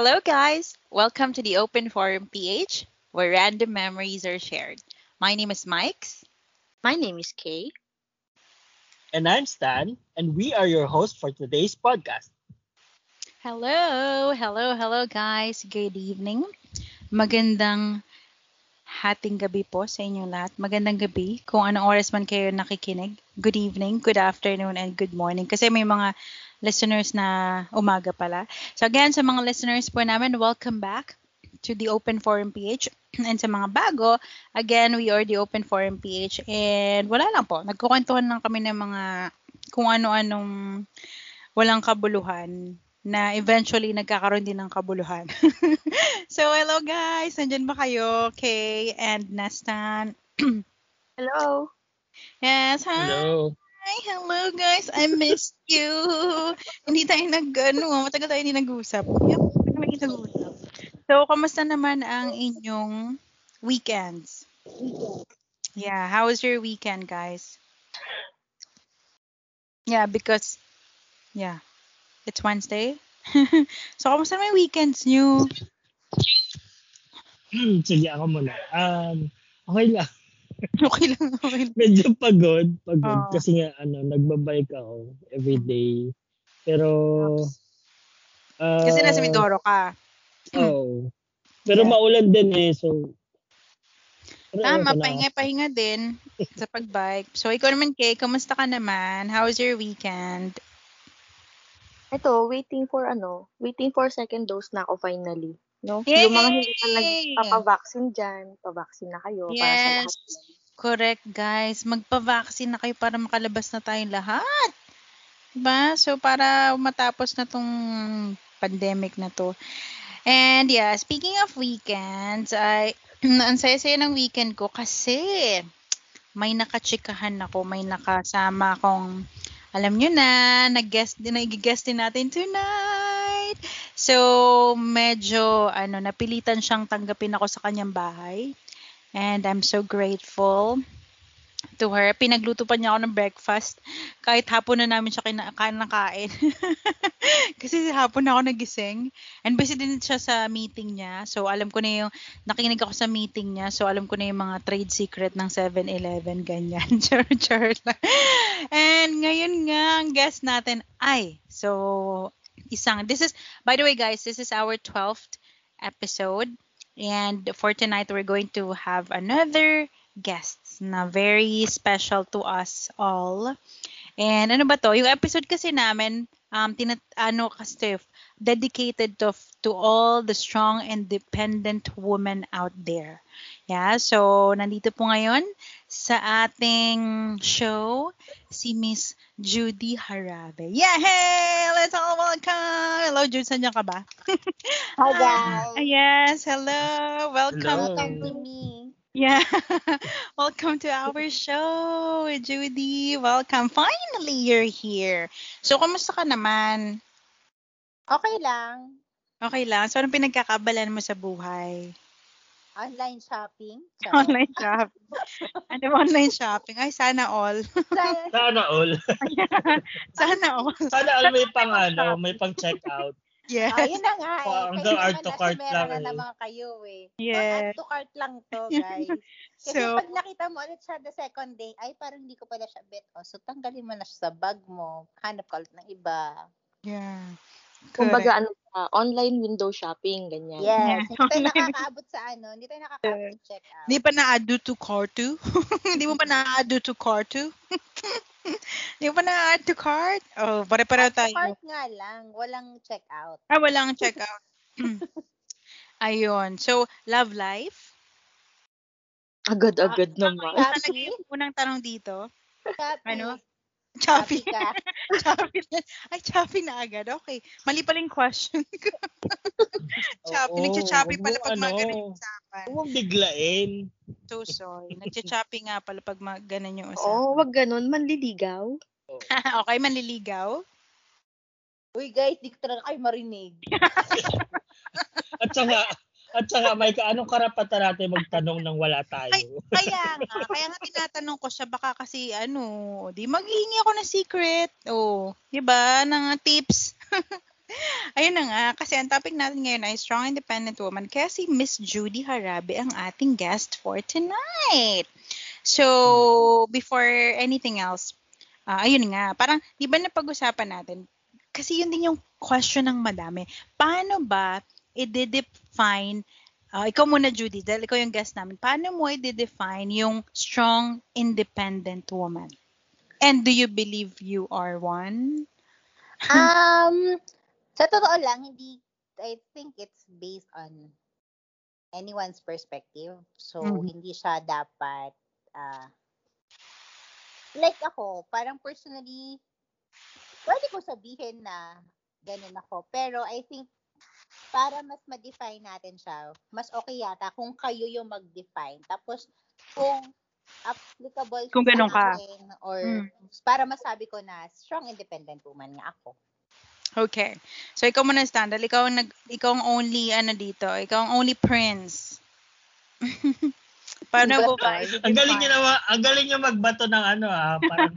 Hello, guys. Welcome to the Open Forum PH, where random memories are shared. My name is Mike's. My name is Kay. And I'm Stan, and we are your hosts for today's podcast. Hello, hello, hello, guys. Good evening. Magandang hating gabi po sa inyo lahat. Magandang gabi kung anong oras man kayo nakikinig. Good evening, good afternoon, and good morning. Kasi may mga listeners na umaga pala. So again, sa mga listeners po namin, welcome back to the Open Forum PH. And sa mga bago, again, we are the Open Forum PH. And wala lang po, nagkukwentuhan lang kami ng mga kung ano-anong walang kabuluhan na eventually nagkakaroon din ng kabuluhan. so, hello guys! Nandyan ba kayo? Kay and Nestan. Hello. Yes, hi! Hello. Hi, hello guys. I missed you. hindi tayo nag, ano, matagal tayo hindi nag-usap. Hindi kami nag-usap. So, kamusta naman ang inyong weekends? Yeah, how was your weekend, guys? Yeah, because, yeah, it's Wednesday. so, kamusta naman yung weekends nyo? Hmm, Sige, ako muna. Um, okay lang. Okay lang, okay lang. Medyo pagod. Pagod. Oo. Kasi nga, ano, nagbabike ako every day. Pero, uh, Kasi nasa Mindoro ka. Oo. Pero Yeah. maulan din eh, so... Tama, pahinga-pahinga din sa pagbike. So, ikaw naman, Kay, kamusta ka naman? How was your weekend? Ito, waiting for ano, waiting for second dose na ako finally. No? Yay! Yung mga hindi pa nagpapavaccine dyan, pavaccine na kayo para sa Yes. lahat. Correct, guys. Magpa-vaccine na kayo para makalabas na tayong lahat. Diba? So, para matapos na tong pandemic na to. And yeah, speaking of weekends, ay ang saya-saya ng weekend ko kasi may nakachikahan ako, may nakasama akong alam nyo na, nag-guest din, nag-guest din natin tonight. So, medyo, ano, napilitan siyang tanggapin ako sa kanyang bahay. And I'm so grateful to her. Pinagluto pa niya ako ng breakfast. Kahit hapon na namin siya kina- kinakain. Kasi hapon ako nagising. And busy din siya sa meeting niya. So, alam ko na yung, nakinig ako sa meeting niya. So, alam ko na yung mga trade secret ng 7-Eleven, ganyan. char, char. And ngayon nga, ang guest natin ay, so, isang, this is, by the way guys, this is our 12th episode. And for tonight, we're going to have another guest na very special to us all. And ano ba to? Yung episode kasi namin, um, tinat ano kasi, dedicated to, to all the strong, independent women out there. Yeah, so nandito po ngayon sa ating show, si Miss Judy Harabe. Yeah, hey! Let's all welcome! Hello, Judy, saan ka ba? Hi Ah, yes, hello. Welcome. Hello. to me. Yeah. Welcome to our show, Judy. Welcome. Finally, you're here. So, kamusta ka naman? Okay lang. Okay lang. So, anong pinagkakabalan mo sa buhay? Online shopping. Charot. Online shopping. ano online shopping? Ay, sana all. Sa- Sana all. sana all. Sana all may pang ano, may pang check out. Yes. Ah, yun na nga eh. Oh, hanggang add to cart meron lang na eh. naman kayo eh. Yes. Add to cart lang to, guys. Kasi So, pag nakita mo ulit siya the second day, ay parang hindi ko pala siya bet. Oh, so tanggalin mo na siya sa bag mo. Hanap ka ulit ng iba. yeah. Kumbaga, ano pa, online window shopping, ganyan. Yeah. Yes. Hindi tayo nakakaabot sa ano. Hindi tayo nakakaabot sa check out. Hindi pa na-add to cart to? Hindi mo pa na-add to cart to? Hindi mo pa na-add to cart? Oh, pare-pareho tayo. cart nga lang. Walang check out. Ah, walang checkout. Ayun. So, love life? Agad-agad naman. Ano yung unang tanong dito? Shopee. Ano? Shopee Choppy. ka. choppy na. Ay, choppy na agad. Okay. Mali pala yung question ko. choppy. Oo, Nagcha-choppy pala pag mga ano, ganun yung usapan. Huwag biglain. So sorry. Nagcha-choppy nga pala pag mga ganun yung Oo, usapan. wag ganun, manliligaw. okay, manliligaw? Uy, guys, di ko talaga kayo marinig. At saka, At saka, Mike, anong karapatan natin magtanong nang wala tayo? Ay, kaya nga, kaya nga tinatanong ko siya, baka kasi ano, di maghihingi ako ng secret. Oh, di ba? Ng tips. Ayun na nga, kasi ang topic natin ngayon ay strong independent woman. Kaya si Miss Judy Harabe ang ating guest for tonight. So, before anything else, ah, ayun nga, parang, di ba napag-usapan natin, kasi yun din yung question ng madami. Paano ba i-define, ah, ikaw muna Judy, dahil ikaw yung guest namin, paano mo i-define yung strong independent woman? And do you believe you are one? Um, sa totoo lang, hindi, I think it's based on anyone's perspective. So, Mhm. hindi siya dapat, ah, like ako, parang personally, pwede ko sabihin na ganun ako. Pero I think, para mas ma-define natin siya, mas okay yata kung kayo yung mag-define. Tapos, kung applicable Kung sa ganun ka. akin or Mm. para masabi ko na strong independent woman nga ako. Okay. So, ikaw muna, Standal. Ikaw ang, nag, ikaw ang only, ano dito, ikaw ang only prince. Paano mo ba? Ang galing niya naman, ang galing niya magbato ng ano ah, parang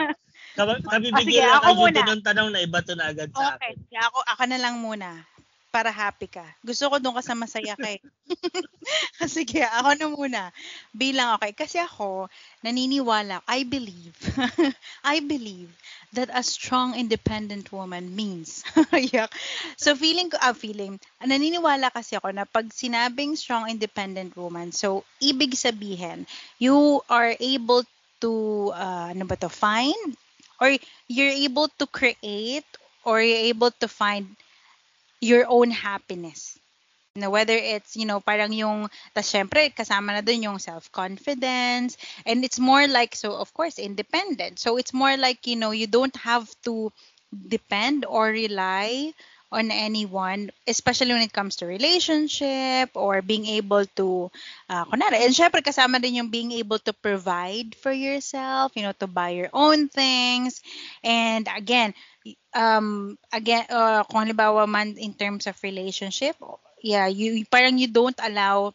kami Ah, sige, ako muna. ng tanong na ibato na agad sa Okay. akin. Sige, ako, ako na lang muna. Para happy ka. Gusto ko doon ka sa masaya ka eh. Sige, ako na muna. Bilang okay. Kasi ako, naniniwala, I believe, I believe that a strong independent woman means. Yak. so feeling ko, ah, feeling, naniniwala kasi ako na pag sinabing strong independent woman, so ibig sabihin, you are able to, uh, ano ba to, find, or you're able to create, or you're able to find your own happiness. You know, whether it's, you know, parang yung, tas syempre, kasama na dun yung self-confidence, and it's more like, so of course, independent. So it's more like, you know, you don't have to depend or rely on anyone, especially when it comes to relationship or being able to, uh, kunwari, and syempre kasama din yung being able to provide for yourself, you know, to buy your own things. And again, um again uh, kung halimbawa man in terms of relationship yeah you parang you don't allow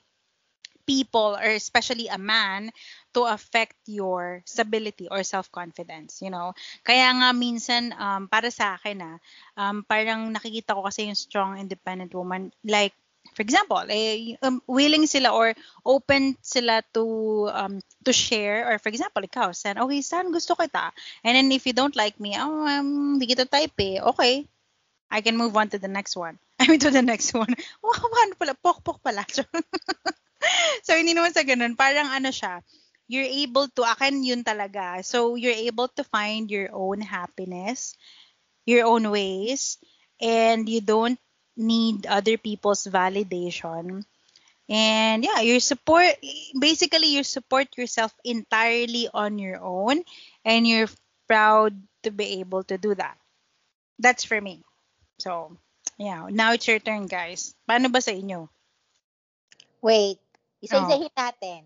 people or especially a man to affect your stability or self-confidence you know? Kaya nga minsan um, para sa akin ah um, parang nakikita ko kasi yung strong independent woman like for example eh, um, willing sila or open sila to um, to share. Or for example ikaw san okay san gusto kita. And then if you don't like me oh um, hindi kita type eh. Okay I can move on to the next one. I mean to the next one. Wow ano pala pok pok pala. So hindi naman sa ganun. Parang ano siya you're able to akin yun talaga. So you're able to find your own happiness your own ways and you don't need other people's validation. And yeah you support basically you support yourself entirely on your own and you're proud to be able to do that. That's for me. So yeah now it's your turn guys. Paano ba sa inyo? Wait, isa-isahin natin.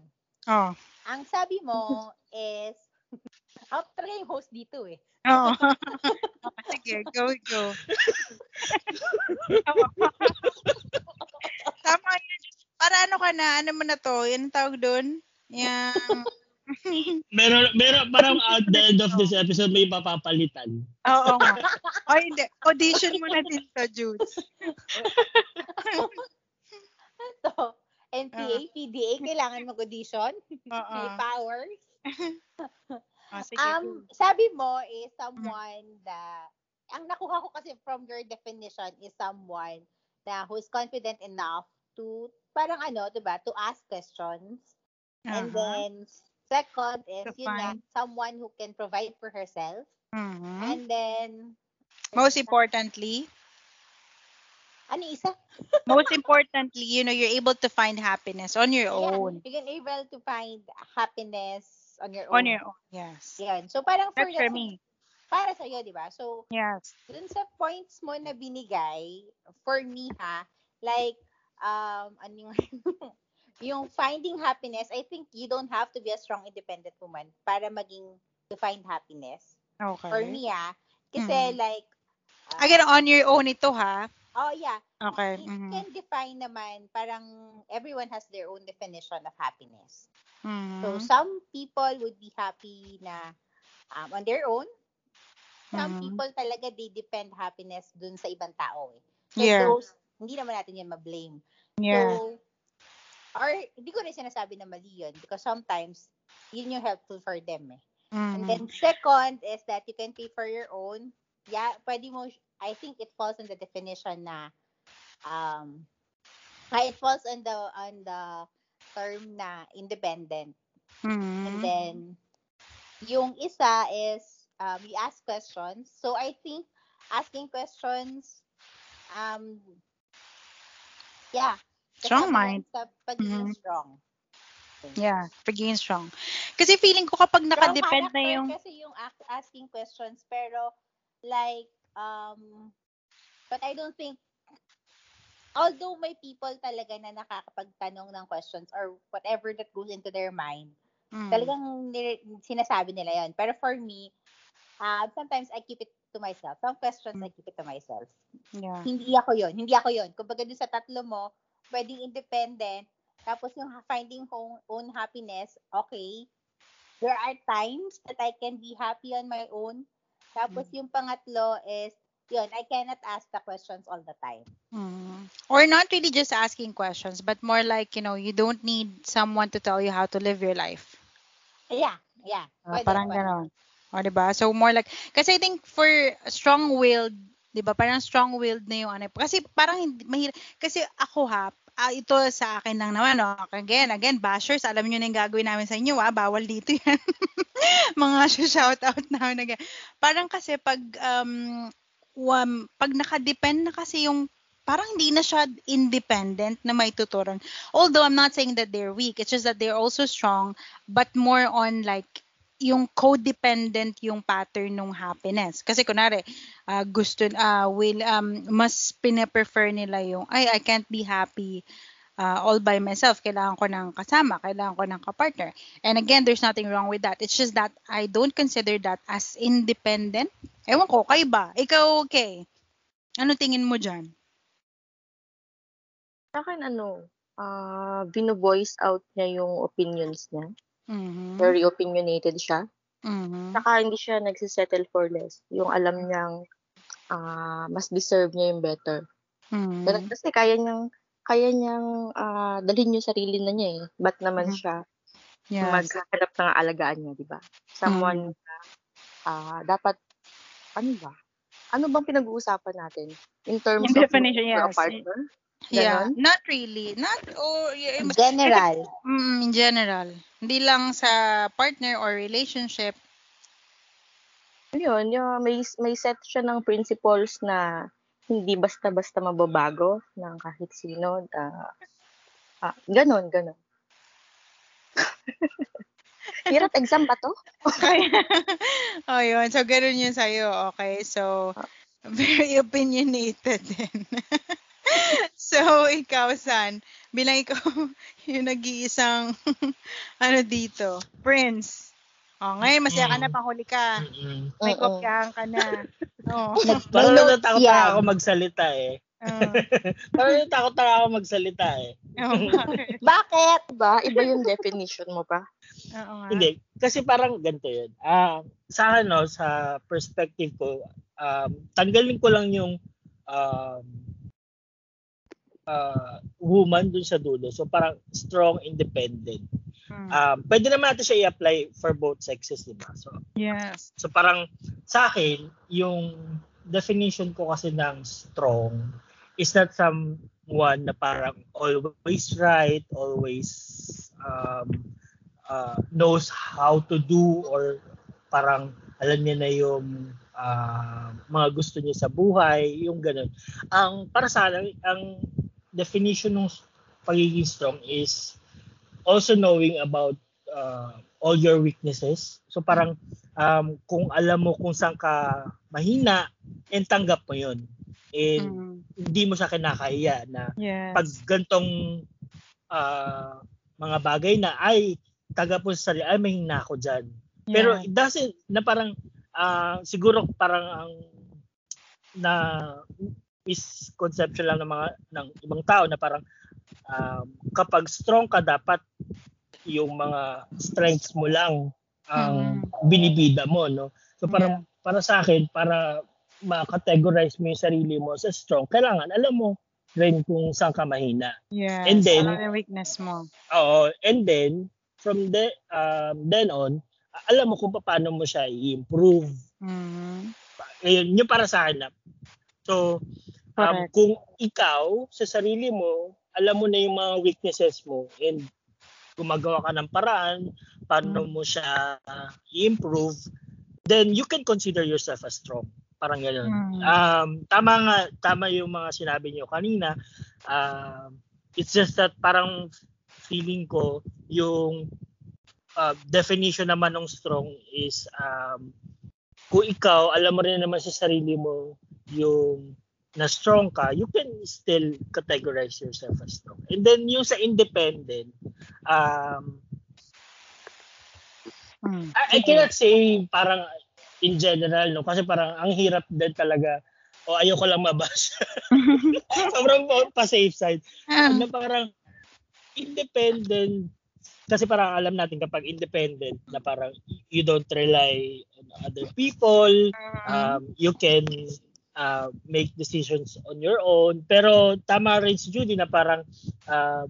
oh. Ang sabi mo is, ako talaga yung host dito eh. oh sige go go tama yun para ano ka na ano mo na to yan ang tawag doon yung Meron, meron, parang at the end of this episode, may papapalitan. Oo nga. O hindi. Audition mo na din to, Judes. So, NPA, PDA, kailangan mag-audition. Oo. May powers. Sige. Um, sabi mo is someone that, ang nakuha ko kasi from your definition is someone na who is confident enough to, parang ano, diba, to ask questions. And Uh-huh. then, second is, To yun find- someone who can provide for herself. Mhm. And then, Most importantly, ano isa? most importantly, you know, you're able to find happiness on your Ayan, own. you can able to find happiness on your On own. your own. Yes. Yan. So, parang for, That's for me. para sa'yo, di ba? So, Yes. dun sa points mo na binigay, for me ha, like, um, ano yung, yung finding happiness, I think you don't have to be a strong independent woman para maging to find happiness. Okay. For me ah, kasi Mhm. like, ah, Again, on your own ito, ha? Oh yeah, Okay. it mhm. can define naman, parang everyone has their own definition of happiness. So, Mhm. some people would be happy na um, on their own. Some Mhm. people talaga, they depend happiness dun sa ibang tao eh. So Yeah. those, hindi naman natin yan ma-blame. Yeah. So, or hindi ko rin sinasabi na mali yun because sometimes yun yung helpful for them eh. And Mhm. then second is that you can pay for your own. Yeah, pwede mo, I think it falls in the definition na, um, ah, it falls on the, on the term na independent. Mhm. And then, yung isa is, um, you ask questions. So I think asking questions, um, yeah. Strong mind. Sa pagiging Mhm. strong. Yeah, pagiging strong. Kasi feeling ko kapag nakadepend na yung... kasi yung asking questions pero like um but I don't think although may people talaga na nakakapagtanong ng questions or whatever that goes into their mind Mm. talagang nire- sinasabi nila yon pero for me uh, sometimes I keep it to myself. Some questions I keep it to myself. Yeah. hindi ako yon hindi ako yon kumbaga dun sa tatlo mo pwedeng independent tapos yung finding home, own happiness okay. There are times that I can be happy on my own tapos yung pangatlo is yun I cannot ask the questions all the time Mm. Or not really just asking questions, but more like, you know, you don't need someone to tell you how to live your life. yeah yeah Ah, pwede, parang pwede. ganon. O, diba? So, more like, kasi I think for strong-willed, diba? Parang strong-willed na yung ano. Kasi parang hindi, mahirap. Kasi ako ha, ah, ito sa akin lang naman, no? Again, again, bashers, alam nyo na yung gagawin namin sa inyo, ha? Bawal dito yan. Mga shoutout namin. Again. Parang kasi pag, um, um, pag nakadepend na kasi yung parang hindi na siya independent na may tuturan. Although I'm not saying that they're weak, it's just that they're also strong, but more on like yung codependent yung pattern ng happiness. Kasi kunwari, ah, gusto, ah, will, um, mas pinaprefer nila yung, ay, I can't be happy ah, all by myself. Kailangan ko ng kasama, kailangan ko ng kapartner. And again, there's nothing wrong with that. It's just that I don't consider that as independent. Ewan ko, kayo ba? Ikaw, okay. Ano tingin mo dyan? Sa akin, ano, ah bino-voice out niya yung opinions niya. Mhm. Very opinionated siya. Mhm. Saka hindi siya nagsisettle for less. Yung alam niyang ah mas deserve niya yung better. Mhm. Ganun kasi kaya niyang kaya niyang ah dalhin yung sarili na niya eh. Ba't naman Mhm. siya Yes. maghahanap ng alagaan niya, di ba? Someone na ah dapat, ano ba? Ano bang pinag-uusapan natin? In terms Yung of definition, looking for a yes. partner? Yeah, not really. Not or yeah, in general Mm, in general. Hindi lang sa partner or relationship. Yun, yung may, may set siya ng principles na hindi basta-basta mababago ng kahit sino. ah ah, ganon, ganon. Hirap exam ba to? Okay. oh, yun. So, ganun yun sa'yo. Okay. So, very opinionated din. so, ikaw, San, bilang ikaw yung nag-iisang, ano dito, prince. Oh, ngayon, masaya ka na, panghuli ka. Mm-mm. May Oo. kopyahan ka na. Oh. Parang natatakot na ako magsalita eh. Oh. Parang natatakot na ako magsalita eh. Oh, bakit? bakit Ba? Iba yung definition mo pa. Oo nga. Hindi. Kasi parang ganito yun. Ah, sa akin, no, sa perspective ko, um, tanggalin ko lang yung um, ah, woman dun sa dulo. So parang strong, independent. Mm. Um, pwede naman natin siya i-apply for both sexes, di ba? So, Yes. so parang sa akin, yung definition ko kasi ng strong is not someone na parang always right, always um, uh, knows how to do or parang alam niya na yung ah, mga gusto niya sa buhay, yung ganun. Ang para sa akin, ang definition ng pagiging strong is also knowing about uh, all your weaknesses. So parang um, kung alam mo kung saan ka mahina, and tanggap mo yun. And Mm. hindi mo siya kinakahiya na Yes. pag gantong ah, mga bagay na ay taga po sa sarili, ay may hina ako dyan. Pero Yeah. it doesn't, na parang ah, siguro parang ang na misconception lang ng mga ng ibang tao na parang um, kapag strong ka dapat yung mga strengths mo lang ang binibida mo no so parang para sa akin para ma-categorize mo yung sarili mo sa strong, kailangan alam mo rin kung saan ka mahina. Yes. And then- ano yung weakness mo. Oo, and then from the um, then on, alam mo kung paano mo siya i-improve. Mhm. Ngayon, yung para sa akin na. So, um, Correct. kung ikaw sa sarili mo, alam mo na yung mga weaknesses mo and gumagawa ka ng paraan paano mo siya uh, i-improve, then you can consider yourself as strong. Parang gano'n. Mm. Um, tama nga, tama yung mga sinabi niyo kanina. Um, it's just that parang feeling ko yung uh, definition naman ng strong is um, kung ikaw, alam mo rin naman sa sarili mo yung na strong ka, you can still categorize yourself as strong. And then yung sa independent, um, Mm. I, I cannot say parang in general, no? Kasi parang ang hirap din talaga o ayoko lang mabash. Sobrang pa- pa-safe side. Ah. Na parang independent kasi parang alam natin kapag independent na parang you don't rely on other people, um, you can uh, make decisions on your own. Pero tama rin si Judy na parang uh,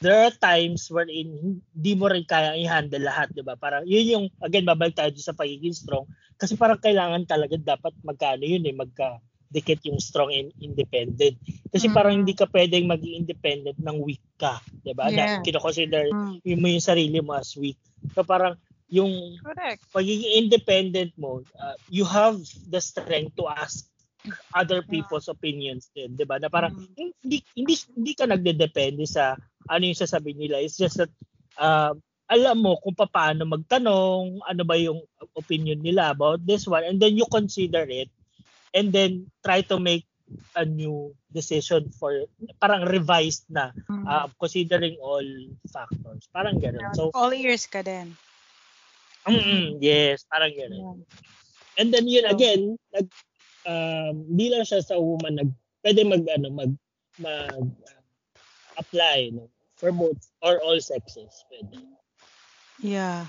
there are times wherein hindi mo rin kaya i-handle lahat, di ba? Parang yun yung, again, babalik tayo sa pagiging strong. Kasi parang kailangan talaga dapat magkano yun eh, magka dikit yung strong and independent. Kasi Mm. parang hindi ka pwedeng maging independent ng weak ka, di ba? Yeah. Na kino-consider Mm. yung mo yung sarili mo as weak. So parang yung Correct. pagiging independent mo, uh, you have the strength to ask other people's opinions din, 'di ba? Na parang Mm. hindi hindi hindi ka nagdedepende sa ano yung sasabihin nila. It's just that uh, alam mo kung paano magtanong, ano ba yung opinion nila about this one and then you consider it and then try to make a new decision for parang revised na Mm. uh, considering all factors. Parang gano'n. So, All ears ka din. Mm yes, parang gano'n. And then yun So- again, nag um, hindi lang siya sa woman nag pwede mag ano mag mag uh, apply no for both or all sexes pwede. Yeah.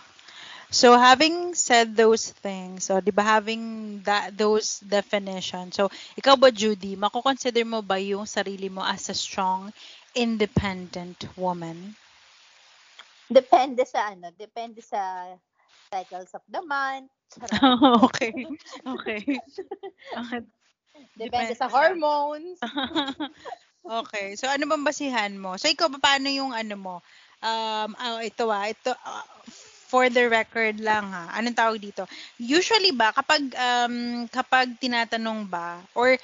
So having said those things, so 'di ba having that those definitions. So ikaw ba Judy, mako-consider mo ba yung sarili mo as a strong independent woman? Depende sa ano, depende sa cycles of the month. Charot. okay. Okay. Depende sa hormones. okay. So ano bang basihan mo? So ikaw ba paano yung ano mo? Um ah, ito ah, ito ah, for the record lang ha. Anong tawag dito? Usually ba kapag um kapag tinatanong ba or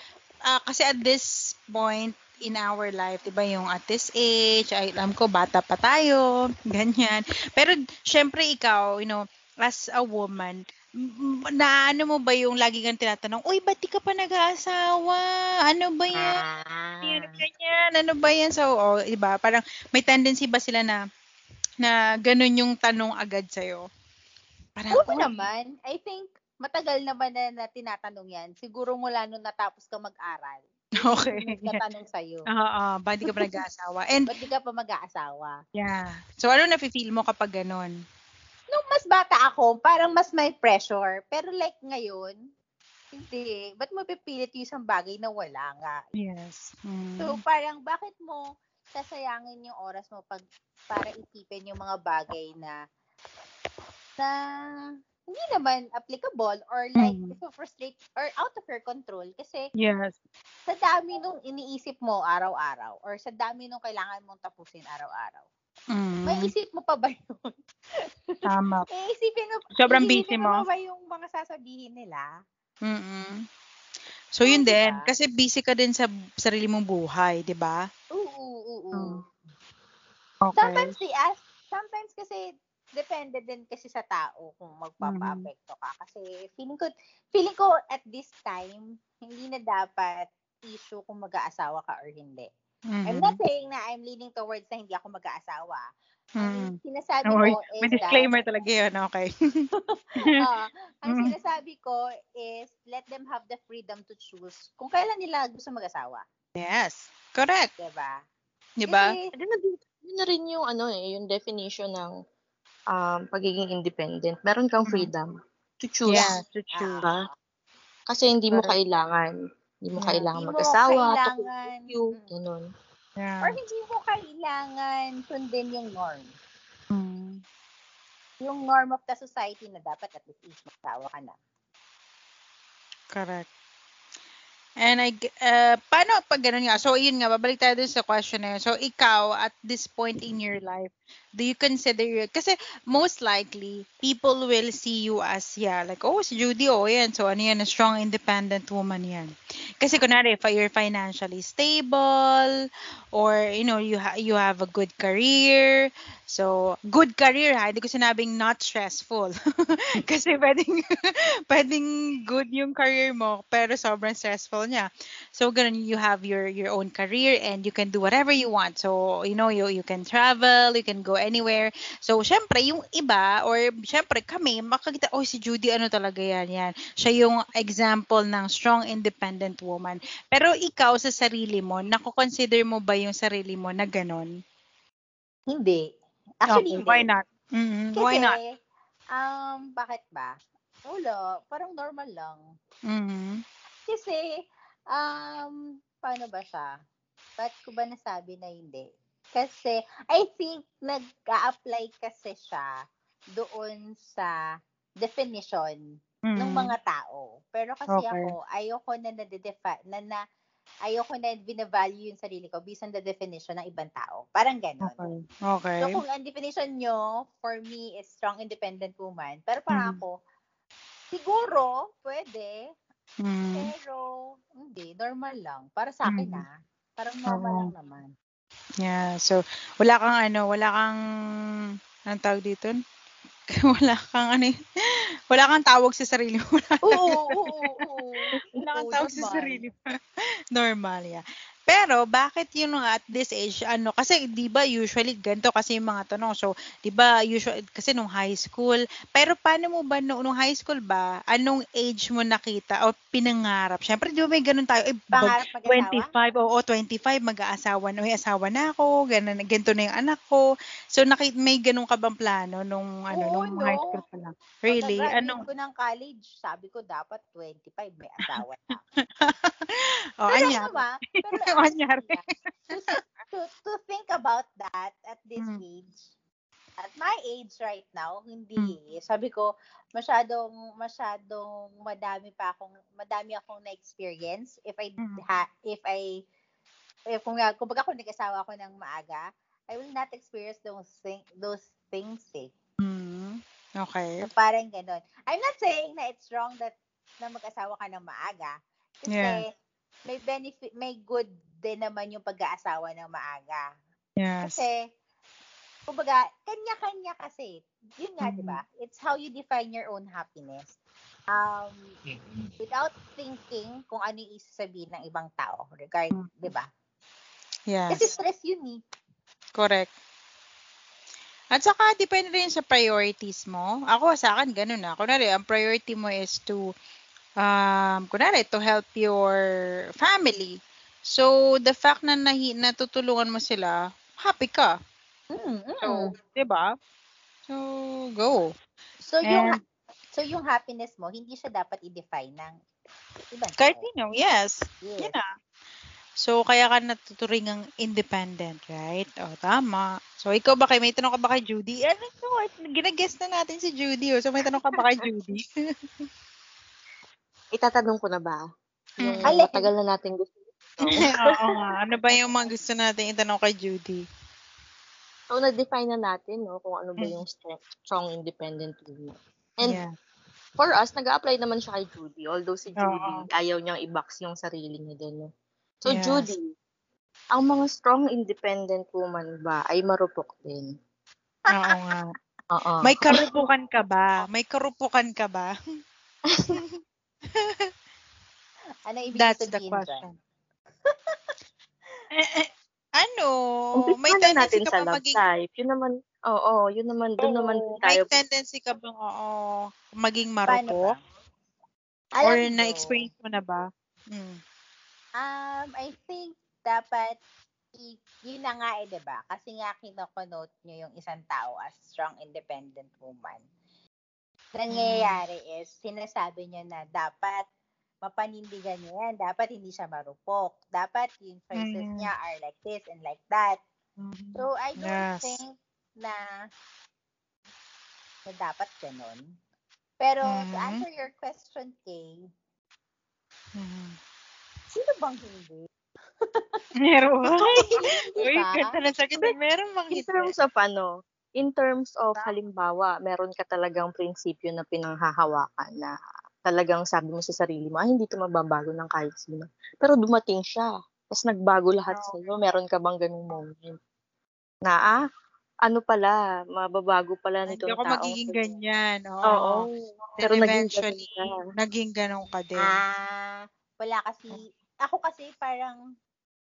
ah, kasi at this point in our life, 'di ba, yung at this age, ay alam ko bata pa tayo, ganyan. Pero syempre ikaw, you know, as a woman, na ano mo ba yung lagi kang tinatanong, uy, ba't di ka pa nag-aasawa? Ano ba yan? Ano ganyan? Ano ba yan? So, oh, iba, parang may tendency ba sila na na ganun yung tanong agad sa'yo? Parang, Oo "Uy, naman. I think matagal naman na, na tinatanong yan. Siguro mula nung natapos ka mag-aral. okay. Natanong sa'yo. Oo, ba't di ka pa nag-aasawa? And, Ba't di ka pa mag-aasawa? yeah. So, ano na-feel mo kapag ganun? Nung mas bata ako, parang mas may pressure. Pero like ngayon, hindi. Ba't mo pipilit yung isang bagay na wala nga? Yes. Mm. So, parang bakit mo sasayangin yung oras mo pag para isipin yung mga bagay na na hindi naman applicable or like Mm. mm. frustrate or out of your control kasi yes. sa dami nung iniisip mo araw-araw or sa dami nung kailangan mong tapusin araw-araw. Mm. May isip mo pa ba yun? Tama. Eh, isipin mo, Sobrang busy mo? pa ba yung mga sasabihin nila? Mm-mm. So, yun Oo, din. diba? Kasi busy ka din sa sarili mong buhay, di ba? Oo, oo, oo. Mm. Okay. Sometimes they ask, sometimes kasi depende din kasi sa tao kung magpapa-apekto ka. Kasi feeling ko, feeling ko at this time, hindi na dapat issue kung mag-aasawa ka or hindi. I'm Mhm. not saying na I'm leaning towards na hindi ako mag-aasawa. Mm. Ang sinasabi Don't worry. ko is May that, disclaimer talaga yun. Okay. Ah, ang Mm. sinasabi ko is let them have the freedom to choose kung kailan nila gusto mag-asawa. yes. Correct. Diba? Di ba? Kasi, Yun na, yun na rin yung ano eh, yung definition ng um, pagiging independent. Meron kang Mhm. freedom to choose. Yeah, to choose. Diba? Kasi hindi mo kailangan. Hindi mo kailangan Hindi mo mag-asawa, kailangan, you, mm. ganun. Yeah. or hindi mo kailangan sundin yung norm. Mm. Yung norm of the society na dapat at least is magsawa ka na. Correct. And I, uh, paano pag ganun nga? So, yun nga, babalik tayo dun sa question na yun. So, ikaw, at this point in your life, do you consider, kasi most likely, people will see you as, yeah, like, oh, si Judy, oh, yan. So, ano yan, a strong, independent woman yan. Kasi, kunwari, if you're financially stable, or, you know, you, ha- you have a good career, so, good career, ha? Hindi ko sinabing not stressful. kasi, pwedeng, pwedeng good yung career mo, pero sobrang stressful niya. So, ganun, you have your your own career and you can do whatever you want. So, you know, you you can travel, you can go anywhere. So, syempre, yung iba, or syempre, kami, makakita, oh, si Judy, ano talaga yan, yan. Siya yung example ng strong, independent woman. Pero ikaw, sa sarili mo, nako-consider mo ba yung sarili mo na ganun? Hindi. Actually, hindi. why not? Mhm, Kasi, Why not? um, bakit ba? Wala, parang normal lang. Mhm. Kasi, um, paano ba siya? Ba't ko ba nasabi na hindi? Kasi, I think, nag-a-apply kasi siya doon sa definition ng Mhm. mga tao. Pero kasi Okay. ako, ayoko na na-define, na, na ayoko na binavalue yung sarili ko based on the definition ng ibang tao. Parang ganon. Okay. Okay. So, kung ang definition nyo, for me, is strong, independent woman. Pero para Mhm. ako, siguro, pwede. Mhm. Pero, hindi. Normal lang. Para sa akin, Mhm. ah. Parang normal Oo. lang naman. Yeah, so wala kang ano, wala kang anong tawag dito? wala kang ano, wala kang tawag sa sarili mo. Wala, Oo, oo, oo, oo. wala kang tawag sa sarili mo. Normal, yeah. Pero bakit yun nga at this age ano kasi 'di ba usually ganito kasi yung mga tanong. So 'di ba usually kasi nung high school, pero paano mo ba no, nung high school ba anong age mo nakita o pinangarap? Syempre 'di ba may ganun tayo eh, bag- Pangarap mag-asawa? 25, oo, 25, mag-aasawa na, may asawa na ako, ganun, ganito na yung anak ko. So, nakit may ganun ka bang plano nung, ano, Oo, nung no. high school pa lang? Really? Pagka-graduate Anong, ko ng college, sabi ko dapat 25, may asawa na. oh, pero anya? ano ba? Pero Ah, to, to, to think about that at this Mm. age, at my age right now, hindi. Mm. Sabi ko, masyadong, masyadong madami pa akong, madami akong na-experience. If I, Mm. ha, if I, if kung, kung baga kung nag-asawa ako ng maaga, I will not experience those, thing, those things eh. Mm, okay. So, parang ganun. I'm not saying na it's wrong that na mag-asawa ka ng maaga. Kasi Yeah. May benefit, may good din naman yung pag-aasawa ng maaga. Yes. Kasi, kumbaga, kanya-kanya kasi. Yun nga, Mhm. di ba? It's how you define your own happiness. Um, without thinking kung ano yung isasabihin ng ibang tao. Regard, Mhm. di ba? Yes. Kasi stress yun eh. Correct. At saka, depende rin sa priorities mo. Ako, sa akin, ganun na. Kunwari, ang priority mo is to, um, kunwari, to help your family. So, the fact na nahi, natutulungan mo sila, happy ka. Mm, mm. So, di ba? So, go. So, yung, And- so, yung happiness mo, hindi siya dapat i-define ng ibang Kahit sino, yes. Yes. Yun na. So, kaya ka natuturing ang independent, right? O, tama. So, ikaw ba kay, may tanong ka ba kay Judy? Ano to? Ginaguess na natin si Judy. Oh. So, may tanong ka ba kay Judy? Itatanong ko na ba? Yung Mm. Alin? matagal na natin gusto. Oo nga. Ano ba yung mga gusto natin itanong kay Judy? So, na-define na natin, no, kung ano ba Mm. yung strong, strong independent woman. And yeah. for us, nag-apply naman siya kay Judy. Although si Judy, Oo. ayaw niyang i-box yung sarili niya din. No? So, Yes. Judy, ang mga strong independent woman ba ay marupok din? Oo nga. Oo. May karupukan ka ba? May karupukan ka ba? Ano ibig That's the sabihin dyan? question. eh, eh, ano? Umpisa May na tendency natin ka sa ba love maging life. Yun naman, oo, yun naman, doon naman Oo, may tayo. tendency ka bang oo, maging marupok? ba? Alam Or mo, na-experience mo na ba? Mm. Um, I think dapat i- yun na nga eh, 'di ba? Kasi nga kinokonote nyo yung isang tao as strong independent woman. Nangyayari is sinasabi nyo na dapat mapanindigan niya yan. Dapat hindi siya marupok. Dapat yung choices Mm. niya are like this and like that. Mhm. So, I don't Yes. think na, na dapat ganun. Pero, to Mhm. answer your question, Kay, Mhm. sino bang hindi? Meron. Hindi Uy, ganda na sagot. Meron bang In hindi? terms of ano, in terms of halimbawa, meron ka talagang prinsipyo na pinanghahawakan na talagang sabi mo sa sarili mo, ay hindi ito mababago ng kahit sino. Pero dumating siya. Tapos nagbago lahat sa iyo. Meron ka bang ganung moment? Na ah, ano pala, mababago pala Hindi nitong ako taong magiging ganyan. Oo. Oo. Then Pero naging eventually, ganun ka. naging ganun ka din. Ah, wala kasi, ako kasi parang,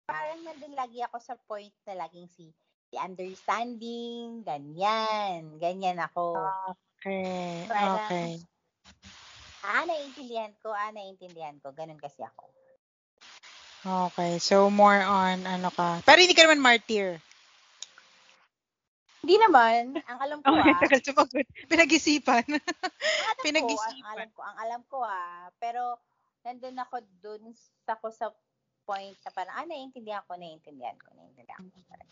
parang nandun lagi ako sa point na laging si understanding, ganyan, ganyan ako. Okay. Parang- Okay. Ah, naiintindihan ko, ah, naiintindihan ko, ganun kasi ako. Okay. So, more on, ano ka. Pero hindi ka naman martyr. Hindi naman, ang alam ko Okay, ah, tagal sumagot. Pinag-isipan. alam ko, pinag-isipan. ang alam ko, ang alam ko ah, pero nandun ako dun sa ako sa point na parang, ah, naiintindihan ko, naiintindihan ko, naiintindihan ko. Parang.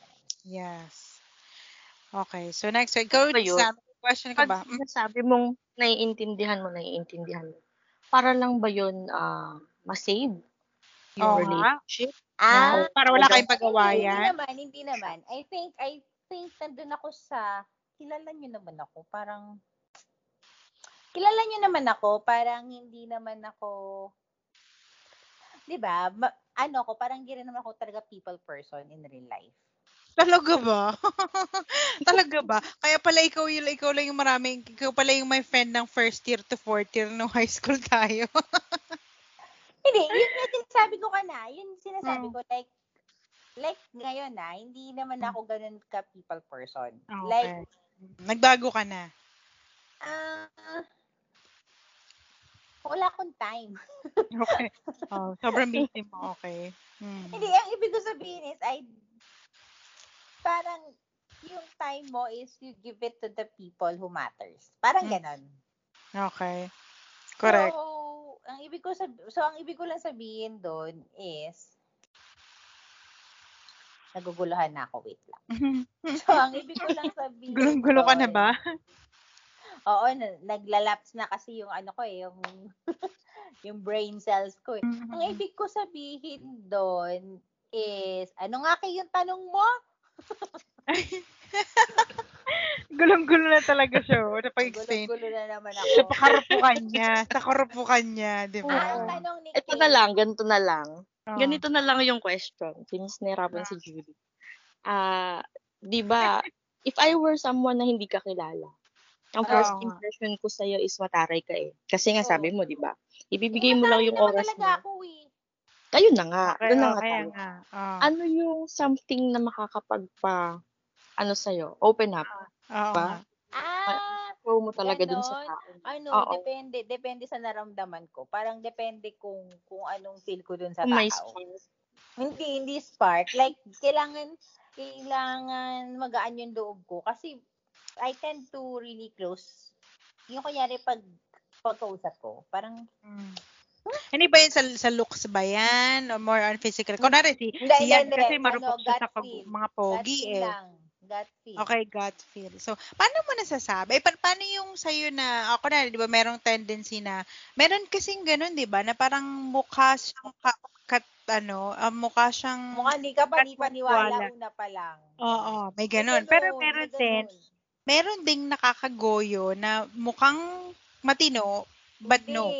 Yes. Okay. So, next. So, ikaw, Ano yun? May question ka ba? Pag sinasabi mong naiintindihan mo, naiintindihan mo, para lang ba yun ah, masave yung Oo nga. relationship? Ah, No, para wala kayong Hindi pag-awayan. naman, hindi naman. I think, I think nandun ako sa, kilala nyo naman ako, parang, kilala nyo naman ako, parang hindi naman ako, di ba, ma- ano ko, parang hindi rin naman ako talaga people person in real life. Talaga ba? Talaga ba? Kaya pala ikaw yung ikaw lang yung maraming ikaw pala yung my friend ng first year to fourth year nung high school tayo. Hindi, yun nga sinasabi ko ka na, yun sinasabi Mm. ko, like, like ngayon na, hindi naman ako ganun ka people person. Okay. Like, Nagbago ka na. ah, wala akong time. Okay. Oh, sobrang busy mo. Okay. Hmm. Hindi, ang ibig ko sabihin is, I, parang, yung time mo is you give it to the people who matters. Parang Mm. ganon. Okay. Correct. So, ang ibig ko sab- so ang ibig ko lang sabihin doon is naguguluhan na ako, wait lang. So, ang ibig ko lang sabihin Gulong-gulo ka na ba? Oo, na- naglalapse na kasi yung ano ko eh, yung yung brain cells ko eh. Ang Mm-hmm. ibig ko sabihin doon is, ano nga kayo yung tanong mo? Gulong-gulo na talaga siya. oh, Napag-explain. Gulo-gulo na naman Sa ako. karupukan niya. Sa karupukan niya. Di Ah, ba? ang tanong ni Ito na lang, ganito na lang. Oo. Ganito na lang yung question, since nahirapan si Judy. Ah, 'di ba, if I were someone na hindi ka kilala, ang first Oo. impression ko sa is mataray ka eh. Kasi nga sabi mo, 'di ba? Ibibigay mo lang yung oras talaga mo. ako eh. Ayun na nga, Okay, doon na nga okay tayo. nga. Oo. Ano yung something na makakapagpa ano sa'yo? Open up. Oo ba? Ah, Show mo talaga dun sa tao. ano, Oo. depende, depende sa naramdaman ko. Parang depende kung kung anong feel ko dun sa Kung may tao. spark. Hindi, hindi spark. Like, kailangan, kailangan magaan yung loob ko. Kasi, I tend to really close. Yung kunyari, pag, pagkausap ko, parang, Mm. Hindi ba yan sa, sa looks ba yan? O more on physical? Kunwari si, Hindi, si Yan hindi, kasi hindi. marupok Ano, siya gut sa pag, feel. mga gut pogi feel eh. lang. Gut feel. Okay, gut feel. So, paano mo nasasabi? Eh, pa- paano yung sa'yo na, ako na, di ba, merong tendency na, meron kasing ganun, di ba, na parang mukha siyang, ka, kat, ano, ah, mukha siyang, Mukha hindi ka Wala. panipaniwala una pa lang. oo, may May ganun. Pero meron din, ganun. meron ding nakakagoyo na mukhang matino, but no.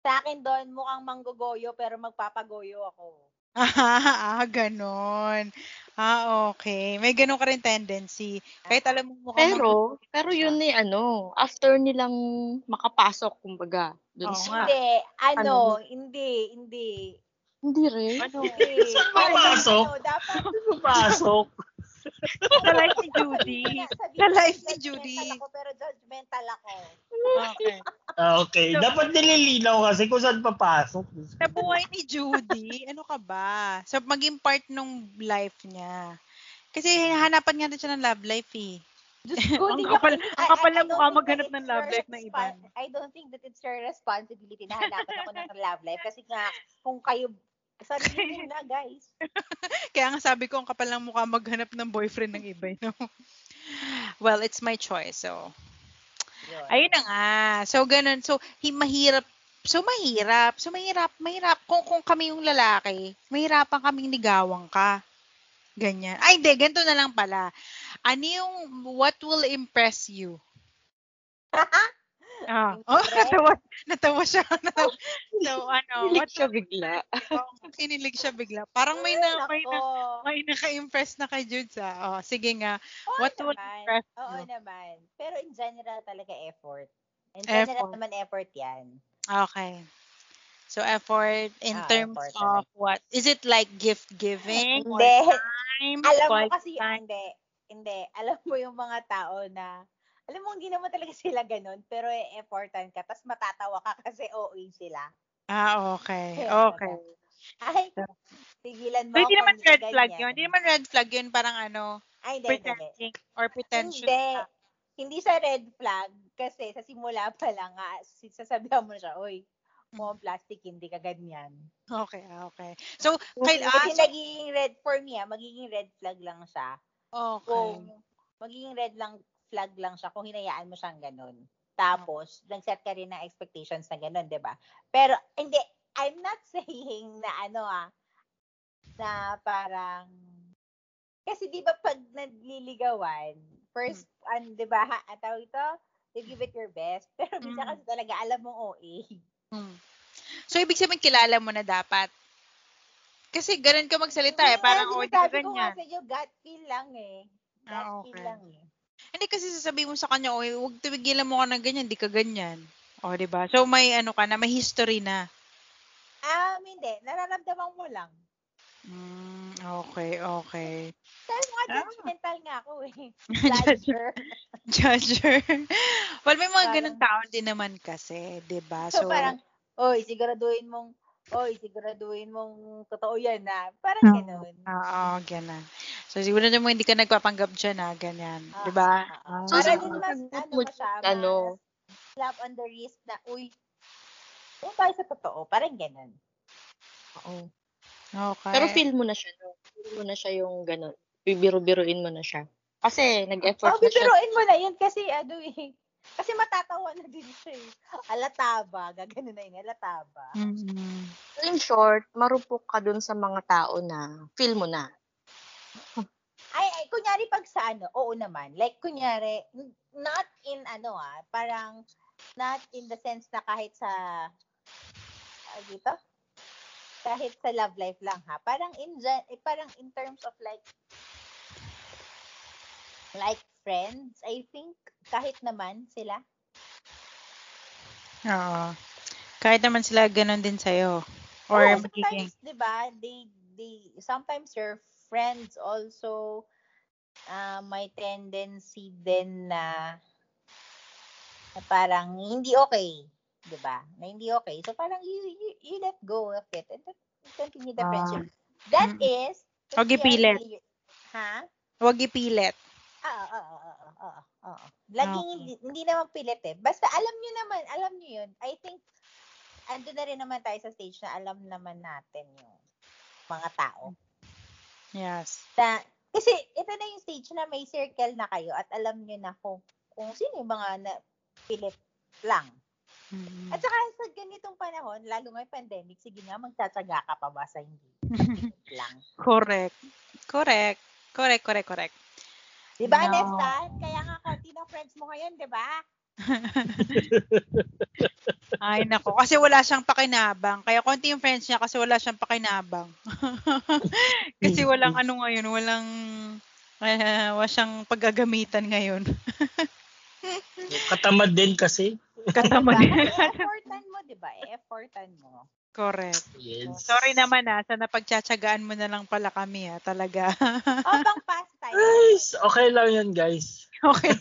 Sa akin doon, mukhang manggogoyo, pero magpapagoyo ako. Ah, ganon. Ah, okay. May ganon ka rin tendency. Kahit alam mo mukhang Pero, pero yun eh, ano, after nilang makapasok, kumbaga, dun Oo sa. Hindi, ano, Ano? hindi, hindi. hindi rin. ano, Hindi. Saan papasok? Ano, dapat, Pumasok. Sa life ni Judy. Sa life ni Judy. Ako, pero judgmental ako. Okay. Ah, Okay, So- dapat nililinaw kasi kung saan papasok. Sa buhay ni Judy, ano ka ba? So, maging part nung life niya. Kasi hanapan nga rin siya ng love life eh. Diyos ko, Ang kapal- I- ang kapal ng mukha think maghanap that ng it's love your life na iba. I don't think that it's your responsibility na hanapan ako ng love life. Kasi nga, kung kayo, sarili nyo na, guys. Kaya nga sabi ko, ang kapal ng mukha maghanap ng boyfriend ng iba. No? well, it's my choice. So, Yun. ayun na nga. So, ganun. So, hi- mahirap. So, mahirap. So, mahirap. Mahirap. Kung, kung kami yung lalaki, mahirapan kaming ligawan ka. Ganyan. Ay, hindi. Ganito na lang pala. Ano yung, what will impress you? Ah. Oh, natawa, natawa siya. Natawa. So, ano, Hilig what siya bigla. Oh, kinilig siya bigla. Parang may na, may na, may naka-impress na kay Judes ah. Oh, sige nga. Oo What will naman. impress Oo you? naman. Pero in general talaga effort. In general Effort. naman effort yan. Okay. So effort in Ah, terms effort of what? Is it like gift giving? Hindi. time? Alam mo kasi, time? hindi. Hindi. Alam mo yung mga tao na, alam mo, hindi naman talaga sila ganun, pero e-effortan ka, tapos matatawa ka kasi OA sila. Ah, okay. Okay. Ay, tigilan mo So, hindi naman red flag ganyan. yun. Hindi naman red flag yun. Parang ano, Ay, hindi, hindi, hindi. pretending or pretentious. Hindi. ka. Hindi sa red flag kasi sa simula pa lang nga, si- sasabihan mo na siya, oy, mo plastic, hindi ka ganyan. Okay, okay. So, Kasi, kail- ah, so, nagiging red, for me, ah, magiging red flag lang siya. okay. Kung magiging red lang flag lang siya kung hinayaan mo siyang ganun. Tapos, nag-set ka rin ng expectations na ganun, di ba? Pero, hindi, I'm not saying na ano ah, na parang, kasi di ba pag nagliligawan, first, ano, di ba, ha, ang tawag ito, you give it your best. Pero minsan Mm. kasi talaga, alam mong OA. Hmm. So, ibig sabihin, kilala mo na dapat. Kasi ganun ka magsalita eh. Parang, nga, oh, ka sinasabi ko nga ganyan. sa iyo, gut feel lang eh. Gut Ah, feel okay. lang eh. Hindi kasi sasabihin mo sa kanya, oh, huwag tigilan mo ka ng ganyan, di ka ganyan. O, di ba? So, may ano ka na, may history na. Um, hindi. Nararamdaman mo lang. Mm, okay, okay. Dahil mga Ah. judgmental nga ako eh. Judger. Judger. Well, may mga ganun tao din naman kasi, di ba? So, So, parang, oy, siguraduhin mong, oy, siguraduhin mong totoo yan na. Parang Hmm. ganun. oo, ganun. So, siguro na mo hindi ka nagpapanggap dyan, ha? Ganyan. Ah, di ba? ah, ah. So, Para din mas, ano mas ano, slap on the wrist na, uy, kung tayo sa totoo, parang ganun. Oo. Okay. Pero feel mo na siya, no? Feel mo na siya yung gano'n. Bibiro-biruin mo na siya. Kasi nag-effort Oh, na siya. bibiruin mo na yun kasi, ano eh, kasi matatawa na din siya eh. Alata ba? Gaganon na yun, alata ba? mm In short, marupok ka dun sa mga tao na feel mo na. Ay, ay, kunyari pag sa ano, oo naman. Like, kunyari, not in ano ah, parang, not in the sense na kahit sa, ah, dito? Kahit sa love life lang ha. Parang in, eh, parang in terms of like, like friends, I think, kahit naman sila. Oo. Kahit naman sila ganun din sa'yo. Or magiging... sometimes, di ba, they, they, sometimes your friends also uh, may tendency din na, na parang hindi okay. Di ba? Na hindi okay. So parang you, you, you let go of it and then continue the Ah. friendship. That Mm. is, Huwag are ipilit. really- Ha? Huwag ipilit. Oo, oo, oo, oo, oo. Laging Okay. hindi, hindi naman pilit eh. Basta alam nyo naman, alam nyo yun. I think, ando na rin naman tayo sa stage na alam naman natin yung mga tao. Yes. Na, kasi ito na yung stage na may circle na kayo at alam nyo na kung, kung sino yung mga na pilit lang. Mm. At saka sa ganitong panahon, lalo ngayong pandemic, sige nga, magtsatsaga ka pa ba sa hindi lang. correct. Correct. Correct, correct, correct. Di ba, No. Nestan? Kaya nga, konti ng friends mo ngayon, di ba? Ay, nako. Kasi wala siyang pakinabang. Kaya konti yung friends niya kasi wala siyang pakinabang. kasi walang ano ngayon, walang uh, wala siyang paggagamitan ngayon. Katamad din kasi. Katama Diba? niya. E-effortan mo, di ba? E-effortan mo. Correct. Yes. Sorry naman ah, sa napagtsatsagaan mo na lang pala kami ah, talaga. O, pang pastime. Guys, okay lang yan, guys. okay.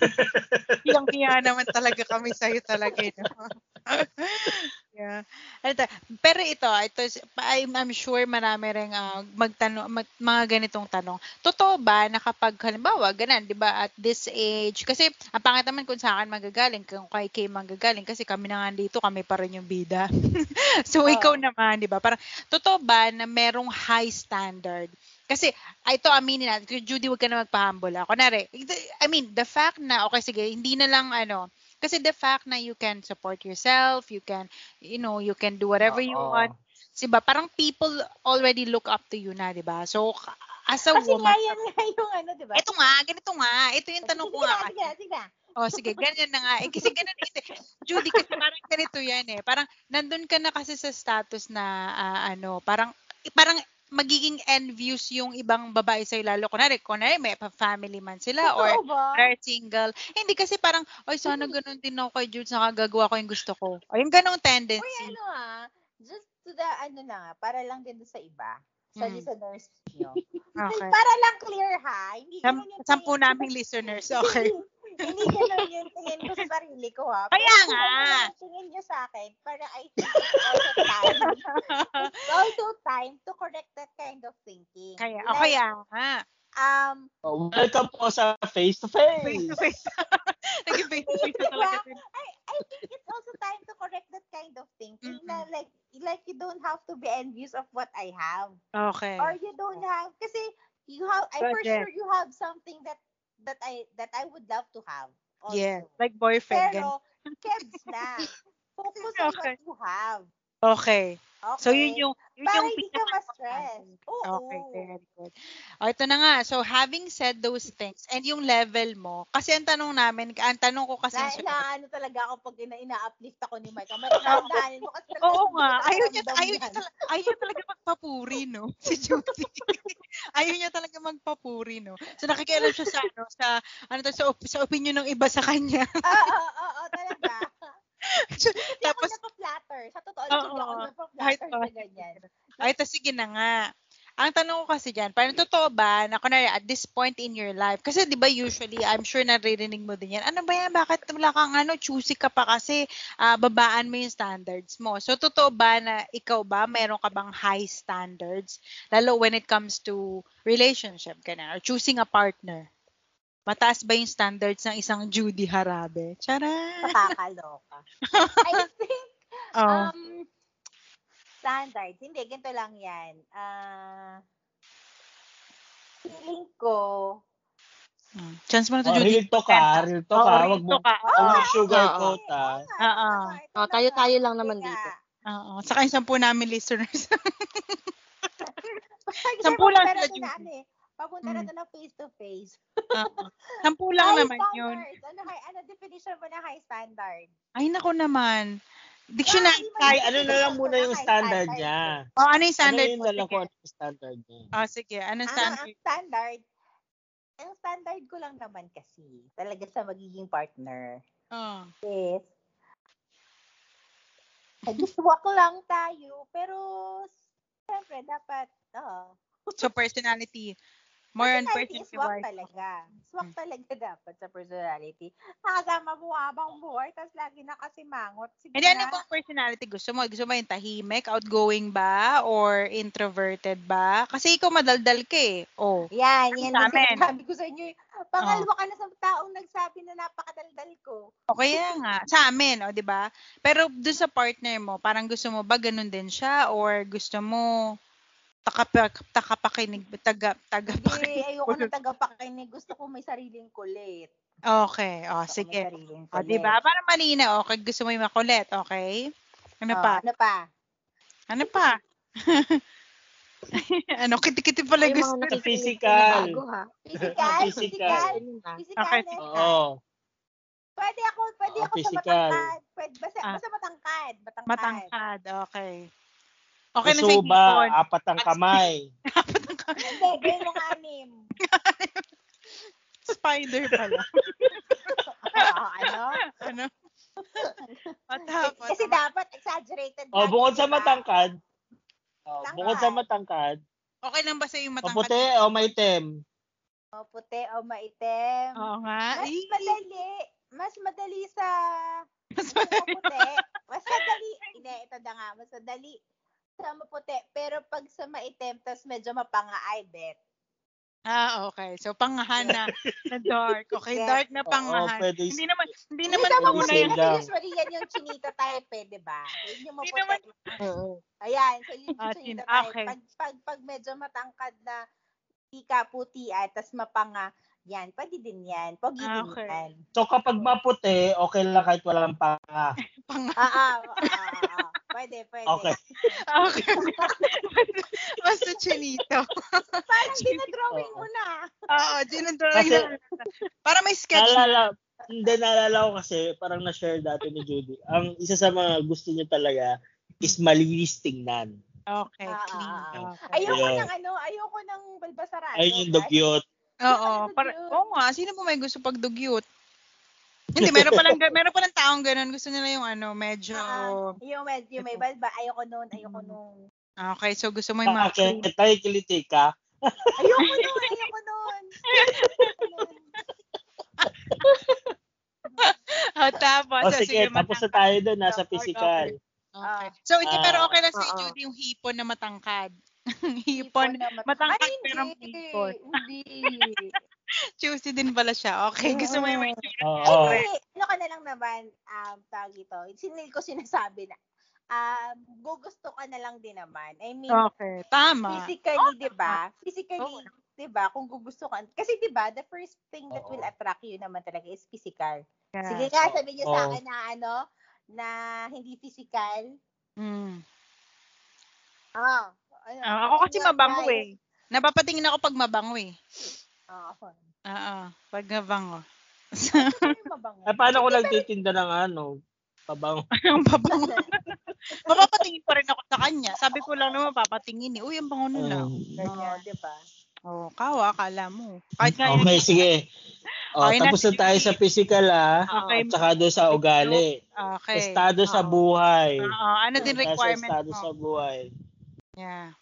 Hiyang-hiya naman talaga kami sa'yo talaga. eh, No? Yeah. Pero ito, ito I'm, I'm sure marami rin ah, magtanong, mag- mga ganitong tanong. Totoo ba na kapag halimbawa, ganun, 'di ba, at this age, kasi ang pangit naman kung sa akin magagaling, kung kay Kay manggagaling kasi kami na nga dito, kami pa rin yung bida. so Oo. ikaw naman, 'di ba? Parang totoo ba na merong high standard? Kasi ah, ito aminin natin, kung Judy, wag ka na magpahambol. Ako na rin. I mean, the fact na okay sige, hindi na lang ano, kasi the fact na you can support yourself, you can you know, you can do whatever you Oo. want. Diba? Parang people already look up to you na, 'di ba? So as a Kasi woman, nga yan nga yung ano, di ba? ito nga, ganito nga, ito yung tanong ko Sige nga. na, sige sige. Oh, sige, ganyan na nga. Eh, kasi ganun, ito, Judy, kasi parang ganito yan eh. Parang nandun ka na kasi sa status na, ah, ano, parang, eh, parang magiging envious yung ibang babae sa'yo, lalo kunwari, kunwari may pa-family man sila or Totoo ba? they're single. Hindi kasi parang, oy, sana ganun din ako kay Jude, saka gagawa ko yung gusto ko. O yung ganong Uy, tendency. ano ah, just to the, ano na nga, para lang din sa iba, sa Mm. listeners nyo. Okay. Para lang clear ha, hindi Sam, yung sampu tingin- naming listeners. Okay. hindi ganun yung tingin ko sa sarili ko ha. Kaya Pero nga. ano tingin nyo sa akin, para I think also time. it's also time to correct that kind of thinking. Kaya, Like, kaya nga. Um, Oh, welcome po sa face to Face face. to face. Naging face to face talaga. I, I think it's also time to correct that kind of thinking na Mm-mm. Like you don't have to be envious of what I have Okay. or you don't have kasi you have I for sure you have something that that I that I would love to have. Also. Yeah. Like boyfriend. Pero kebs na. Focus on Okay. what you have. Okay. Okay. So yun yung yun Para yung hindi ka ma-stress. Oo. Okay, very good. O, ito na nga. So, having said those things, and yung level mo, kasi ang tanong namin, ang tanong ko kasi, Na, na ano talaga ako pag ina, ina-uplift ako ni Mike. Matandaan mo kasi oo nga, ayaw niya, nararamdam ayaw niya, talaga, ayaw niya talaga magpapuri, no? Si Judy. ayaw niya talaga magpapuri, no? So, nakikialam siya sa, ano, sa, ano to, sa, sa opinion ng iba sa kanya. Oo, oo, oo, talaga. Tapos, ako napa-flatter. Sa totoo, Oo, lang, hindi ako napa-flatter pa. sa ganyan. ay, ito, sige na nga. Ang tanong ko kasi dyan, parang totoo ba na kunwari at this point in your life, kasi di ba usually, I'm sure naririnig mo din yan, ano ba yan, bakit wala kang ano, choosy ka pa kasi ah, babaan mo yung standards mo. So, totoo ba na ikaw ba, meron ka bang high standards, lalo when it comes to relationship, ganun, or choosing a partner? Mataas ba yung standards ng isang Judy Harabe? Charot! Nakakaloka. I think, Oh. um, standards. Hindi, ganito lang yan. Ah, feeling ko, Hmm. Chance mo na to, Oh, Judy. real to ka, real to Oo, ka. real Wag mo, ka. wag mo Oo. sugarcoat ah. Oo. Oh, tayo-tayo lang naman dito. Oo. Saka yung sampu namin listeners. Sampu lang sila, Judy. Ano. Papunta na Mm. to na face to face. Oo. Sampu lang High naman yun. standards. Ano, high, ano definition mo na high standard? Ay, nako naman. Dictionary Ah, tayo. Ay, ano na lang muna yung standard niya. Oh, ano yung Ano standard yun mo? na lang kung Sige. ano yung standard niya. Oh, sige. Anong Ah, standard? ang standard, ang standard ko lang naman kasi, talaga sa magiging partner, Oh. is, I just walk lang tayo, pero, siyempre, dapat, oh, So, personality. More on personality swak talaga. Swak talaga dapat sa personality. Nakasama mo habang buhay, tapos lagi nakasimangot. Sige Hindi, ano na. bang personality gusto mo? Gusto mo yung tahimik, outgoing ba? Or introverted ba? Kasi ikaw madaldal ka eh. Oh. Yan, Ano yan amin? sinasabi ko sa inyo. eh. Pangalawa ka na sa taong nagsabi na napakadaldal ko. O kaya nga, sa amin, o, di ba? Pero dun sa partner mo, parang gusto mo ba ganun din siya? Or gusto mo takapak, takapakinig, taga, taga, Hindi, ayoko na tagapakinig. Gusto ko may sariling kulit. Okay, o, Gusto ko may sige. O, di ba? Para malinaw, okay, gusto mo yung makulit, okay? Ano Oh, pa? Ano pa? Ano pa? ano, kiti-kiti pala Yung gusto. mga Physical. bago, ha? Physical? Physical. Physical? Physical? Okay, next Oo. Pwede ako, pwede Oo, ako sa physical. matangkad. Pwede, basta, Ah. basta matangkad. Matangkad. Matangkad, okay. Okay na sa Puso ba? hipon. Apat ang kamay. Hindi, mo nga anim. Spider pala. Oo, ano? ano? Matapos. Kasi dapat exaggerated. O, lagi, bukod sa diba? matangkad. O, Tangkad. bukod sa matangkad. Okay lang ba sa yung matangkad? Maputi o maitim? O, puti o maitim. Oo nga. Mas Eh, madali. Mas madali sa Mas puti. Mas madali. Hindi, ito na nga. Mas madali sa maputi. Pero pag sa maitim, tas medyo mapanga, I bet. Ah, okay. So, pangahan na, na dark. Okay, Yes. dark na Oo, pangahan. pwede. Hindi naman, hindi Hindi naman maputi. lang. Kasi usually yan yung chinita type eh, di ba? Yun yung Hindi maputi. naman- Oo. Ayan, so yun yung Ah, chinita chin- type. okay. Pag, pag, pag medyo matangkad na tika puti at tas mapanga, yan, pwede din yan. Pogi Ah, din okay. yan. So kapag maputi, okay lang kahit walang panga. Panga. Ah, ah, ah. Pwede, pwede. Okay. Okay. Basta chinito. Parang dinadrawing mo na. Oo, dinadrawing na. Para may sketch. Naalala, hindi naalala ko kasi parang na-share dati ni Judy. Ang isa sa mga gusto niya talaga is malinis tingnan. Okay, Ah, clean. ah, ah. Okay. Ayoko Ayun. ng ano, ayoko ng balbasarado. Ayun yung dugyot. Oo, para, oo nga, sino po may gusto pag dugyot? Hindi, meron palang, meron palang taong ganun. Gusto nila yung ano, medyo, Ah, yung, med, yung may balba, ayoko nun, ayoko nun. okay, so gusto mo yung mga clean. Bakit? Tayo kiliti ka. Ayoko nun, ayoko nun. Oh, tapos, O ah, sige, tapos na tayo doon, nasa Or- physical. Okay. So, hindi, Ah, pero okay lang sa oo. Judy yung hipon na matangkad. hipon, na mat- matangkad Ay, pero hindi. hipon. Hindi. Juicy din pala siya. Okay, gusto mo yung may Oo. Ay, ano ka na lang naman, um, tawag ito, sinil ko sinasabi na, um, gugusto ka na lang din naman. I mean, Okay, tama. physically, di ba? Physically, Oo. di ba? Kung gugusto ka. Kasi di ba, the first thing that will Oo. attract you naman talaga is physical. Yeah. Sige nga, sabihin niyo sa Oo. akin na ano, na hindi physical. Mm. Ah, ano, Ah, ako kasi mabango eh. Napapatingin ako pag mabango eh. Ah, ako. Oo, pag mabango. Eh, paano ko nagtitinda ng ano? Pabango. Ang pabango. Mapapatingin pa rin ako sa kanya. Sabi ko lang naman papatingin eh. Uy, ang bango nun ah. Um, Ganyan, di ba? Oh, kawa, akala mo. Kahit nga yun, Okay, sige. O, Okay na, tapos na tayo sa physical ah. Okay. At saka doon sa ugali. okay. Estado sa Oo. buhay. Oo, ano din requirement estado mo? sa buhay. Yeah.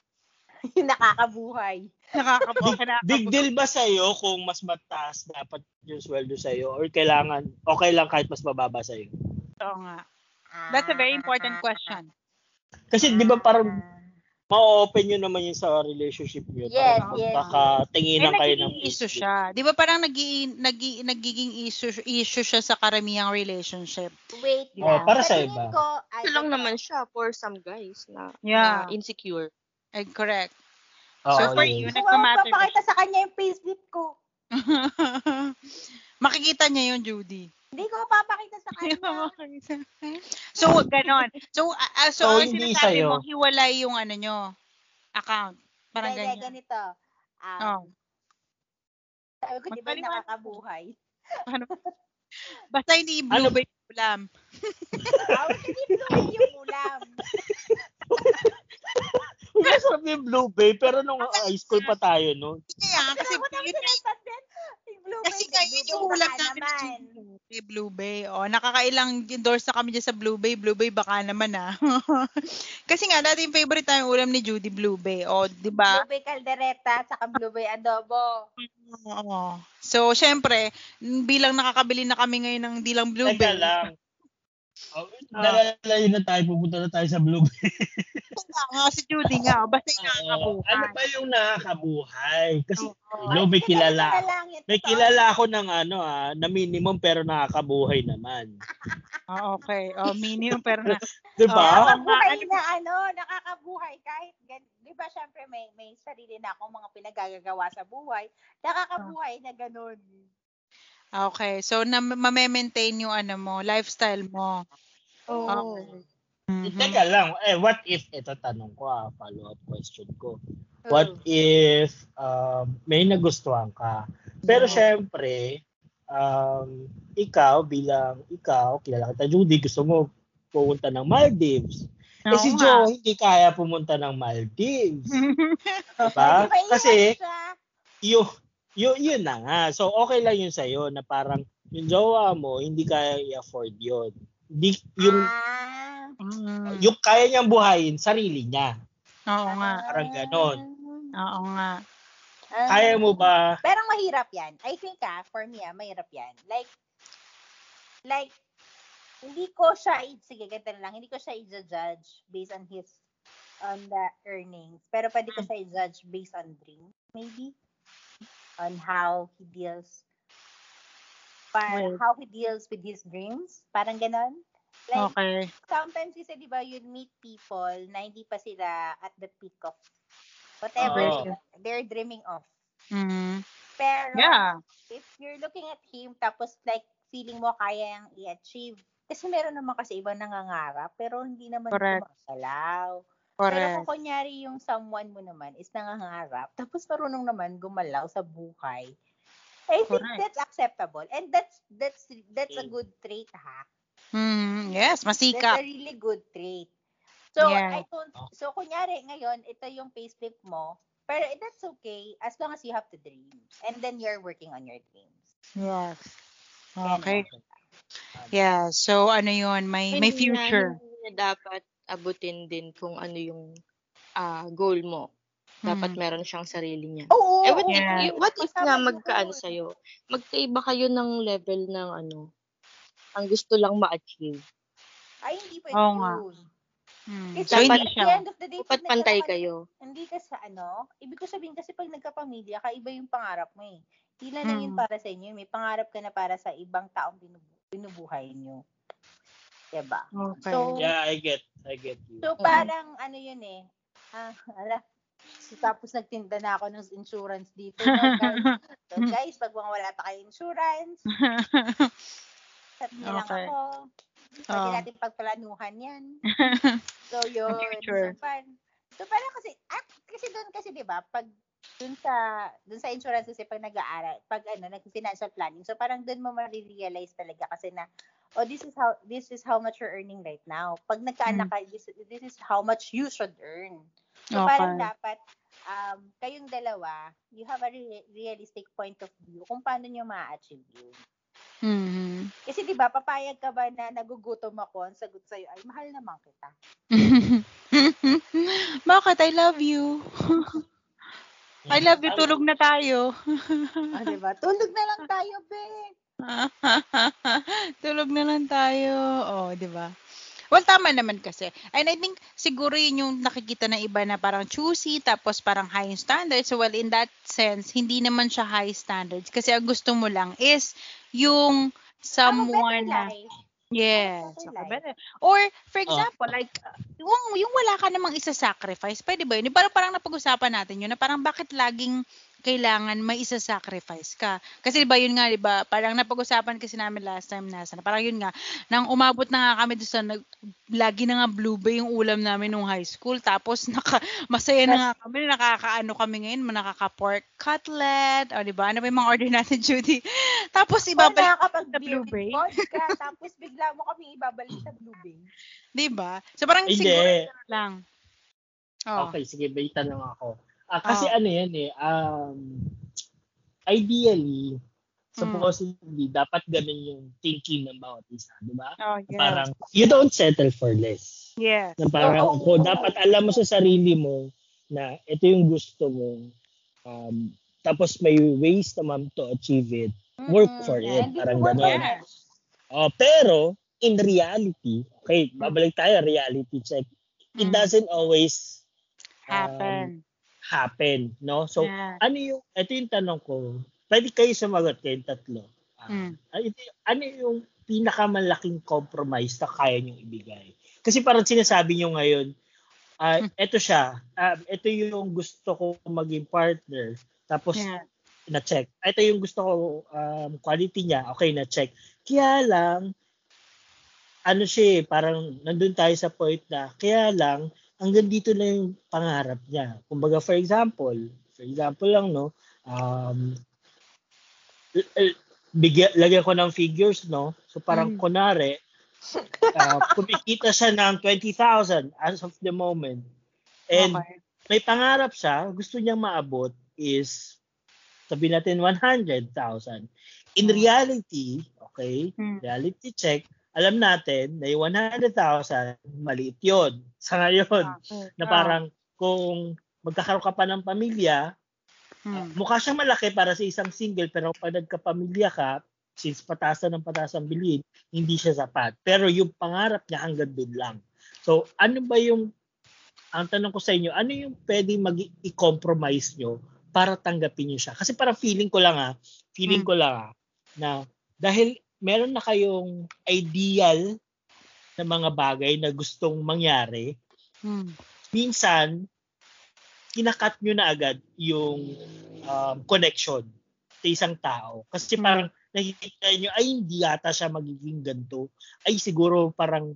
Yung nakakabuhay. Nakakabuka na. Big deal ba sa'yo kung mas mataas dapat yung sweldo sa'yo? Or kailangan, okay lang kahit mas mababa sa'yo? Oo nga. That's a very important question. Kasi di ba parang ma-open yun naman yun sa relationship niyo. Yes, parang yes. Kakatinginan Eh, kayo ng issue siya. Di ba parang nagi, nagi, nagiging issue, issue siya sa karamihang relationship? Wait Oh, lang. para sa iba. Ko, Ito lang ito. naman siya for some guys na, Yeah. na insecure. Eh, correct. Oo, so for yes. you, nagmamatter. papakita sa kanya yung payslip ko. Makikita niya yun, Judy. Hindi ko papakita sa kanya. so, ganon. So, uh, uh, so, So, ang hindi sinasabi sa'yo. mo, hiwalay yung ano nyo, account. Parang Hindi, ganyan. ganito. Um, Oh. Sabi ko, di ba nakakabuhay? Ano? Basta hindi blue Ano? bay ulam. Bawal hindi fluid yung ulam. Sabi yung Blue Bay, pero nung high school pa tayo, no? Kaya, kasi Kasi nga sinasabi. Yung blue Kasi bay, nga, blue yun bay yung ulam namin naman. sa Blue Bay. O, nakakailang endorse na kami dyan sa Blue Bay. Blue Bay, baka naman ah. Kasi nga, dati yung favorite tayong ulam ni Judy, Blue Bay. O, di ba? Blue bay caldereta, saka blue bay adobo. Oo. So, syempre, bilang nakakabili na kami ngayon ng dilang Blue Teka Bay. lang. Oh, Nalalayo na tayo, pupunta na tayo sa Blue Bay. Nga, nga, si Judy nga. Basta nakakabuhay. ano ba yung nakakabuhay? Kasi, Oo. hello, may kilala. May kilala ako ng ano ah, na minimum pero nakakabuhay naman. Ah, okay. Oh, minimum pero na. 'Di ba? Oo. Nakakabuhay na ano, nakakabuhay kahit, gan- di ba syempre may, may sarili na akong mga pinagagagawa sa buhay, nakakabuhay na ganun. Okay. So, na ma-maintain yung ano mo, lifestyle mo. Oo. Mhm. Teka lang, eh what if ito tanong ko ah, follow-up question ko. What if um, may nagustuhan ka? Pero syempre, um, ikaw bilang ikaw, kilala kita Judy, gusto mo pumunta ng Maldives. Eh Oo si. Joe, hindi kaya pumunta ng Maldives. diba? Di ba, Kasi, siya? Yun, yun, na nga. So, okay lang yun sa'yo na parang yung jowa mo, hindi kaya i-afford yun. Hindi, yung, Ah, Mm. yung kaya niyang buhayin, sarili niya. Oo nga. Parang ganon. Oo nga. Ah. Kaya mo ba, Pero mahirap yan. I think ah, for me ah, mahirap yan. Like, like, hindi ko siya, sige, ganito na lang, hindi ko siya i-judge based on his, on the earnings. Pero pwede ko siya i-judge based on dreams, maybe. On how he deals, Right. how he deals with his dreams. Parang ganon. Like, Okay. sometimes kasi, di ba, you meet people na hindi pa sila at the peak of whatever Oo. they're dreaming of. Mhm. Pero, Yeah. if you're looking at him, tapos like, feeling mo kaya yung i-achieve. Kasi meron naman kasi ibang nangangarap, pero hindi naman Correct. Gumagalaw. Pero Correct. kung kunyari yung someone mo naman is nangangarap, tapos marunong naman gumalaw sa buhay, I think Correct. that's acceptable. And that's that's that's a Mm. good trait, ha? Mhm. Yes, That's masikap. a really good trait. So, Yeah. I don't, so kunyari ngayon, ito yung payslip mo, pero that's okay as long as you have the dreams. And then you're working on your dreams. Yes. Okay. Yeah. So ano 'yun, may may future. hindi na dapat abutin din kung ano yung ah, goal mo. Dapat Mhm. meron siyang sarili niya. Oo, Eh, what, Yeah. if, what if nga goal. sa'yo? Magkaiba kayo ng level ng ano, ang gusto lang ma-achieve. Ay, hindi pwede Oo nga. yun. Hmm. Kasi So hindi at siya. the end of the day, Dapat pag pantay kayo. Hindi ka sa ano, ibig ko sabihin kasi pag nagkapamilya ka, iba yung pangarap mo eh. Hindi na lang yun Mm. para sa inyo, may pangarap ka na para sa ibang taong binubu- binubuhay nyo. Diba? Okay. So, Yeah, I get, I get you. So, parang ano yun eh. Ah, ala. So, tapos nagtinda na ako ng insurance dito. No, guys. So, guys, pag mga wala pa kayo insurance, sabi niyo lang Okay. ako. Pwede Oh. natin pagplanuhan yan. So, yun. future. So, par- so, parang kasi, ah, kasi doon kasi, di ba, pag doon sa doon sa insurance kasi pag nag-aaral, pag ano, nag-financial planning, so parang doon mo ma-realize talaga kasi na, oh, this is how this is how much you're earning right now. Pag nagkaanak ka, this, this is how much you should earn. So parang Okay. dapat um, kayong dalawa, you have a re- realistic point of view kung paano nyo ma-achieve yun. Mhm. Kasi di ba, papayag ka ba na nagugutom ako, ang sagot sa'yo ay, mahal naman kita. Bakit? I love you. I love you. Tulog na tayo. Ah, di ba? Tulog na lang tayo, be. Tulog na lang tayo. Oh, 'di ba? Well, tama naman kasi. And I think siguro yun yung nakikita ng iba na parang choosy tapos parang high standards. So, well, in that sense, hindi naman siya high standards kasi ang gusto mo lang is yung someone na. Yes. okay. Or, for example, like, uh, yung, yung wala ka namang isa-sacrifice, pwede ba yun? Parang, parang napag-usapan natin yun, na parang bakit laging kailangan may isa-sacrifice ka? Kasi di ba yun nga, di ba, parang napag-usapan kasi namin last time nasa, na parang yun nga, nang umabot na nga kami doon sa, nag, lagi na nga blue bay yung ulam namin nung high school, tapos naka, masaya na nga kami, nakakaano kami ngayon, nakaka-pork cutlet, o di ba, ano ba yung mga order natin, Judy? Tapos ibabalik nakakapag-beer Blue Bay? tapos bigla mo kami ibabalik sa Blue Bay. Di ba? So parang Hindi. siguro lang. Oh. Okay, sige, may tanong ako. Ah, kasi Oh. ano yan eh, um, ideally, supposedly, dapat ganun yung thinking ng bawat isa, di ba? Oh, yes. Parang, you don't settle for less. yes. Na parang, Oo. kung dapat alam mo sa sarili mo na ito yung gusto mo, um, tapos may ways naman to achieve it, work Mm-mm. for it. Parang ganun. Oh, pero, in reality, okay, babalik tayo, reality check. It Mm. doesn't always um, Happen. Happen, no? So, Yeah. ano yung, ito yung tanong ko, pwede kayo sumagot kayong tatlo. Ah, Mm. ano, ito- ano yung pinakamalaking compromise na kaya niyong ibigay? Kasi parang sinasabi niyo ngayon, ah, Hmm. ito siya, ah, ito yung gusto ko maging partner, tapos Yeah. na-check. Ito yung gusto ko, um, quality niya, okay, na-check. Kaya lang, ano siya eh, parang nandun tayo sa point na, kaya lang, hanggang dito na yung pangarap niya. Kumbaga, for example, for example lang, no, um, bigyan, lagyan ko ng figures, no? So, parang Mm. kunwari, uh, kumikita siya ng 20,000 as of the moment. And okay. may pangarap siya, gusto niyang maabot is, sabi natin 100,000. In Hmm. reality, okay, Hmm. reality check, alam natin na yung 100,000, maliit yun. Sa ngayon, Okay. na parang kung magkakaroon ka pa ng pamilya, Hmm. mukha siyang malaki para sa isang single, pero pag nagkapamilya ka, since pataas na ng pataas ang bilhin, hindi siya sapat. Pero yung pangarap niya hanggang doon lang. So, ano ba yung, ang tanong ko sa inyo, ano yung pwedeng mag-i-compromise nyo para tanggapin nyo siya? Kasi para feeling ko lang ha, feeling Hmm. ko lang ha, na dahil meron na kayong ideal na mga bagay na gustong mangyari, Hmm. minsan, kinakat nyo na agad yung um, connection sa isang tao. Kasi Hmm. parang nakikita nyo, ay hindi yata siya magiging ganito. Ay siguro parang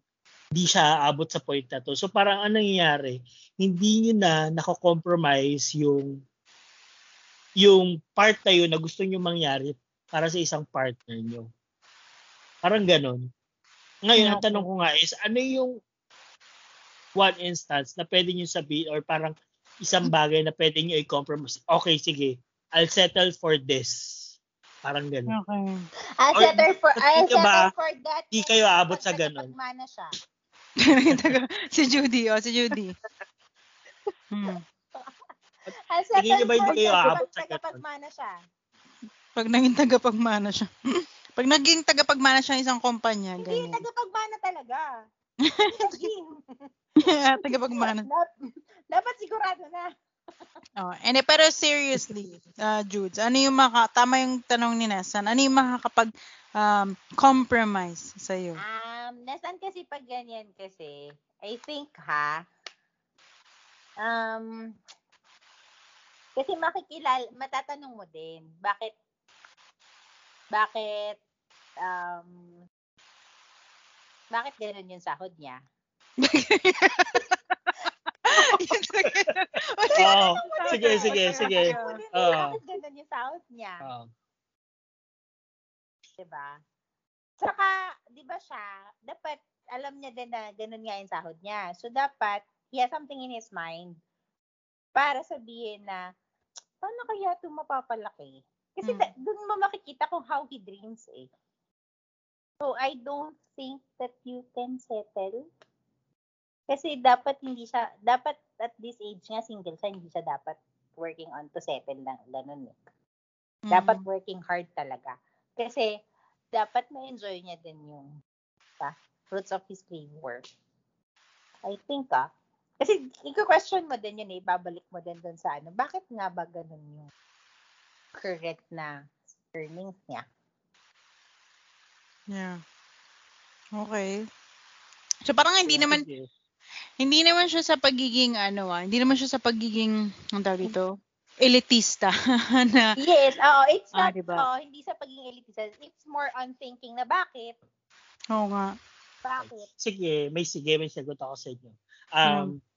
hindi siya abot sa point na to. So parang anong nangyayari? Hindi nyo na nako-compromise yung yung part na yun na gusto nyo mangyari para sa isang partner nyo. Parang ganon. Ngayon, ang tanong ko nga is, ano yung one instance na pwede nyo sabihin or parang isang bagay na pwede nyo i-compromise. Okay, sige. I'll settle for this. Parang ganun. Okay. I'll Or- settle for, I'll di ka ba, settle for that. di kayo aabot sa ganun? Mana siya. si Judy, oh, si Judy. Hmm. I'll Tingin niyo settle ba hindi kayo aabot pag sa ganun? Pag naging tagapagmana siya. Pag naging tagapagmana siya ng isang kumpanya, Hindi, ganyan. tagapagmana talaga. tagapagmana. Dap- Dapat sigurado na. Oh, and eh, pero seriously, uh, Judes, ano yung maka, tama yung tanong ni Nesan, ano yung makakapag um, compromise sa'yo? Um, nasan kasi pag ganyan kasi, I think ha, um, kasi makikilala, matatanong mo din, bakit, bakit, um, bakit ganun yung sahod niya? Oo. sige, sige, sige. Hindi, Oo. bakit ganun yung sahod niya? Oo. Diba? Saka, di ba siya, dapat alam niya din na ganun nga yung sahod niya. So, dapat, he has something in his mind para sabihin na, paano kaya ito mapapalaki? Kasi da- dun mo makikita kung how he dreams eh. So, I don't think that you can settle. Kasi dapat hindi siya, dapat at this age nga, single siya, hindi siya dapat working on to settle lang, ganun eh. Dapat Mm. working hard talaga. Kasi, dapat ma-enjoy niya din yung pa, fruits of his labor. I think ah. Kasi, i-question mo din yun eh, babalik mo din dun sa ano, bakit nga ba ganun yung correct na earnings niya? Yeah. Okay. So parang hindi naman Sige. hindi naman siya sa pagiging ano ah, hindi naman siya sa pagiging ang tawag dito, elitista na Yes, oo, it's Ah, not, diba? oo, hindi sa pagiging elitist. It's more on thinking na bakit, Oo nga. bakit. Sige, may sige, may sagot ako sa inyo. Um, Hmm.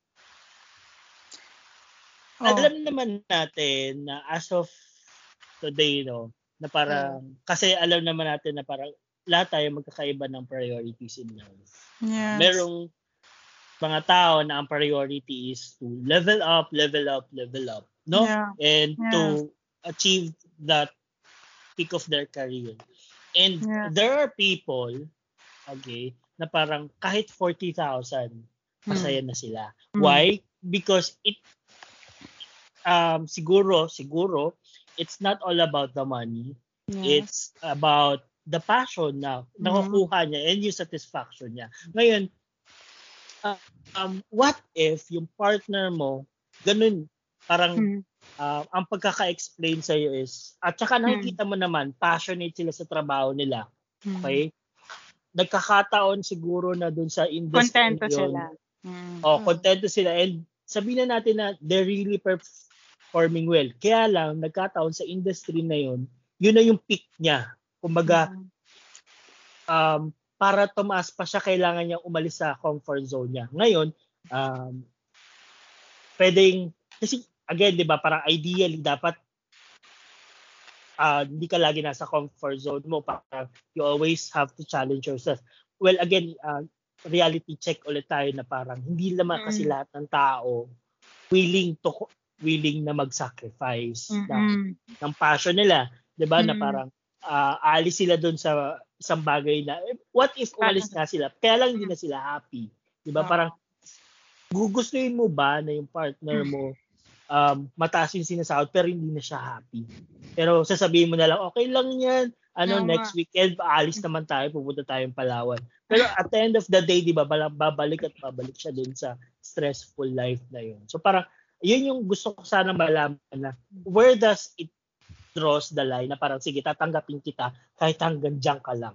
Oh. alam naman natin na as of today, no, na parang, kasi alam naman natin na parang lahat tayo magkakaiba ng priorities in life. Yes. Merong mga tao na ang priority is to level up, level up, level up, no? Yeah. And Yeah. to achieve that peak of their career. And Yeah. there are people, okay, na parang kahit 40,000, masaya na sila. Mm. Why? Because it um siguro siguro it's not all about the money. Yes. It's about the passion na nakukuha niya and yung satisfaction niya. Ngayon, uh, um, what if yung partner mo, ganun, parang Mm. uh, ang pagkaka-explain sa iyo is, at saka Hmm. nakikita mo naman, passionate sila sa trabaho nila. Mm. Okay? Nagkakataon siguro na dun sa industry Kontento yun, sila. Mm. Oh, kontento sila and sabihin na natin na they're really performing well. Kaya lang nagkataon sa industry na yun, yun na yung peak niya. Kumbaga, um, para tumaas pa siya, kailangan niya umalis sa comfort zone niya. Ngayon, um, pwedeng, kasi again, di ba, parang ideally, dapat uh, hindi ka lagi nasa comfort zone mo. Parang you always have to challenge yourself. Well, again, uh, reality check ulit tayo na parang hindi naman kasi Mm. lahat ng tao willing to willing na mag-sacrifice ng, Mm-mm. ng passion nila. 'di ba Na Mm. parang ah, aalis sila doon sa isang bagay na eh, what if umalis nga sila? Kaya lang hindi na sila happy. 'Di ba Oo. Parang gugustuhin mo ba na yung partner mo um, mataas yung sinasahod pero hindi na siya happy. Pero sasabihin mo na lang, okay lang yan. Ano, Tama. next weekend, aalis naman tayo, pupunta tayong Palawan. Pero at the end of the day, di ba, babalik at babalik siya dun sa stressful life na yun. So parang, yun yung gusto ko sana malaman na where does it draws the line na parang sige tatanggapin kita kahit hanggang diyan ka lang.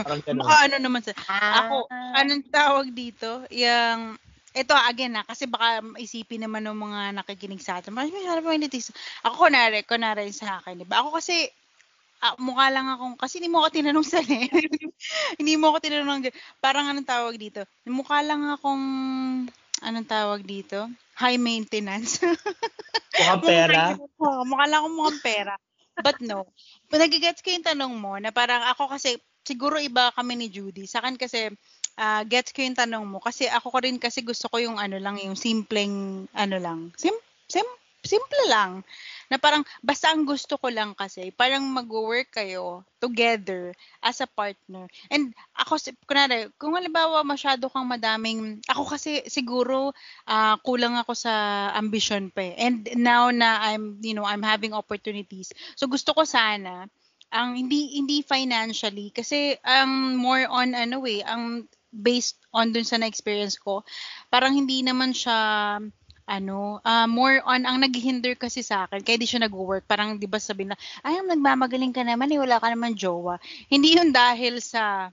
Parang ganun. Ano naman sa... Ako, Ah. anong tawag dito? Yung... Ito, again na, kasi baka isipin naman ng mga nakikinig sa atin. Mas masyado pa elitis. Ako, kunwari, kunwari sa akin, di ba? Ako kasi, ah, mukha lang akong, kasi hindi mo ako tinanong sa hindi mo ako tinanong, ng- parang anong tawag dito? Mukha lang akong, anong tawag dito? High maintenance. Mukhang pera. Oo, mukha lang akong mukhang pera. But no. Nagigets ko yung tanong mo na parang ako kasi, siguro iba kami ni Judy. Sa akin kasi, ah, gets ko yung tanong mo. Kasi ako ko rin kasi gusto ko yung ano lang, yung simpleng, ano lang, sim, sim, simple lang. Na parang, basta ang gusto ko lang kasi, parang mag-work kayo together as a partner. And ako, kunwari, kung halimbawa masyado kang madaming, ako kasi siguro, ah, kulang ako sa ambition pa eh. And now na I'm, you know, I'm having opportunities. So gusto ko sana, ang hindi hindi financially kasi ang more on ano eh, ang based on dun sa na-experience ko, parang hindi naman siya ano, ah, more on ang naghihinder kasi sa akin, kaya di siya nag-work. Parang 'di ba sabihin na, ay, nagmamagaling ka naman, eh, wala ka naman jowa. Hindi 'yun dahil sa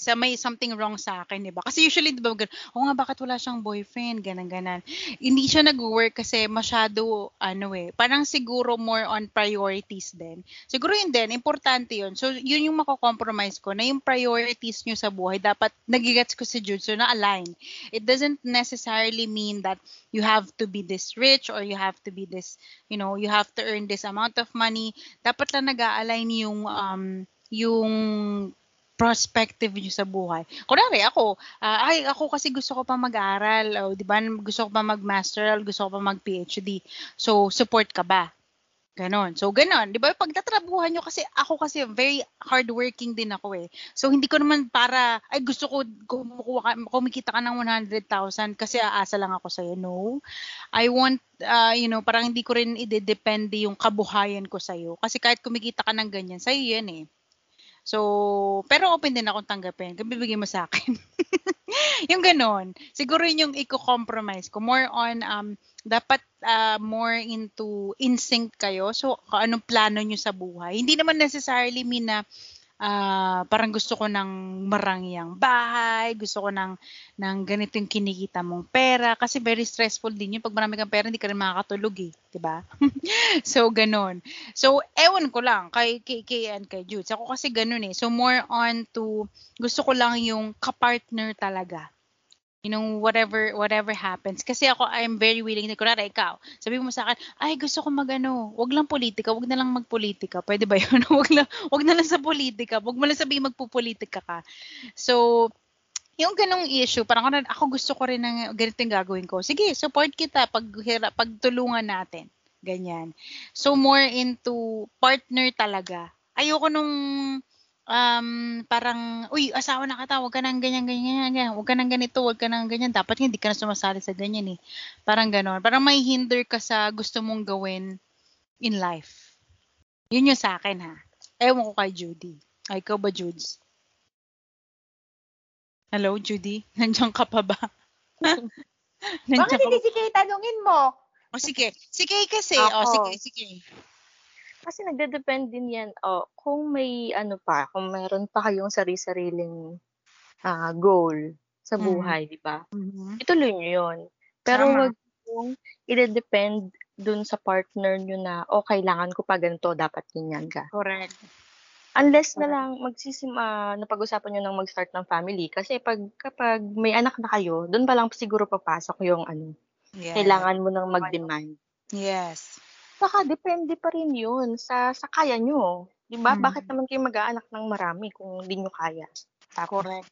sa may something wrong sa akin, 'di ba? Kasi usually 'di ba, oh nga bakit wala siyang boyfriend, ganang ganan. Hindi siya nag-work kasi masyado ano eh, parang siguro more on priorities din. Siguro yun din, importante yun. So, yun yung mako-compromise ko, na yung priorities nyo sa buhay, dapat nagigets ko si Jude, so na-align. It doesn't necessarily mean that you have to be this rich or you have to be this, you know, you have to earn this amount of money. Dapat lang nag-align yung, um, yung perspective nyo sa buhay. Kunwari, ako, ah, ay, ako kasi gusto ko pa mag-aral, o, di ba, gusto ko pa mag-masteral, gusto ko pa mag-PhD. So, support ka ba? Ganon. So, ganon. Di ba? Pagtatrabuhan nyo kasi, ako kasi very hardworking din ako eh. So, hindi ko naman para, ay gusto ko kumukuha ka, kumikita ka ng 100,000 kasi aasa lang ako sa'yo. No. I want, uh, you know, parang hindi ko rin idedepende yung kabuhayan ko sa'yo. Kasi kahit kumikita ka ng ganyan, sa'yo yan eh. So, pero open din akong tanggapin. Bibigay mo sa akin. yung ganon. Siguro yun yung i-compromise ko. More on, um, dapat uh, more into in sync kayo. So, anong plano nyo sa buhay. Hindi naman necessarily mean na ah, parang gusto ko ng marangyang bahay, gusto ko ng, ng ganito yung kinikita mong pera. Kasi very stressful din yun. Pag marami kang pera, hindi ka rin makakatulog eh. ba? so, ganon. So, ewan ko lang kay, kay, kay, and kay Jude. Ako kasi ganun eh. So, more on to, gusto ko lang yung kapartner talaga you know, whatever whatever happens. Kasi ako, I'm very willing na, kunwari, ikaw, sabi mo sa akin, ay, gusto ko magano, wag lang politika, wag na lang magpolitika. Pwede ba yun? wag, lang, wag na lang sa politika. Wag mo lang sabihin magpupolitika ka. So, yung ganong issue, parang ako, ako gusto ko rin ng ganito yung gagawin ko. Sige, support kita pag, pagtulungan natin. Ganyan. So, more into partner talaga. Ayoko nung um, parang, uy, asawa na kita, huwag ka nang ganyan, ganyan, ganyan, huwag ka nang ganito, huwag ka nang ganyan, dapat hindi ka na sumasali sa ganyan eh. Parang ganon. Parang may hinder ka sa gusto mong gawin in life. Yun yung sa akin ha. Ewan ko kay Judy. Ay, ikaw ba, Judes? Hello, Judy? Nandiyan ka pa ba? Bakit hindi si Kay tanungin mo? O sige. Sige kasi. O Ako. sige, sige. Kasi nagde-depend din yan, oh, kung may ano pa, kung meron pa kayong sari-sariling ah, goal sa Mhm. buhay, di ba? Mhm. Ituloy nyo yun. Pero Tama. wag yung ide-depend dun sa partner nyo na, oh, kailangan ko pa ganito, dapat ganyan ka. Correct. Unless na lang magsisim, ah, napag-usapan nyo ng mag-start ng family. Kasi pag, kapag may anak na kayo, dun pa lang siguro papasok yung ano, Yeah. kailangan mo nang mag-demand. Yes. Saka depende pa rin yun sa, sa kaya nyo. Di ba? Mm. Bakit naman kayo mag-aanak ng marami kung hindi nyo kaya? Tapos, Correct.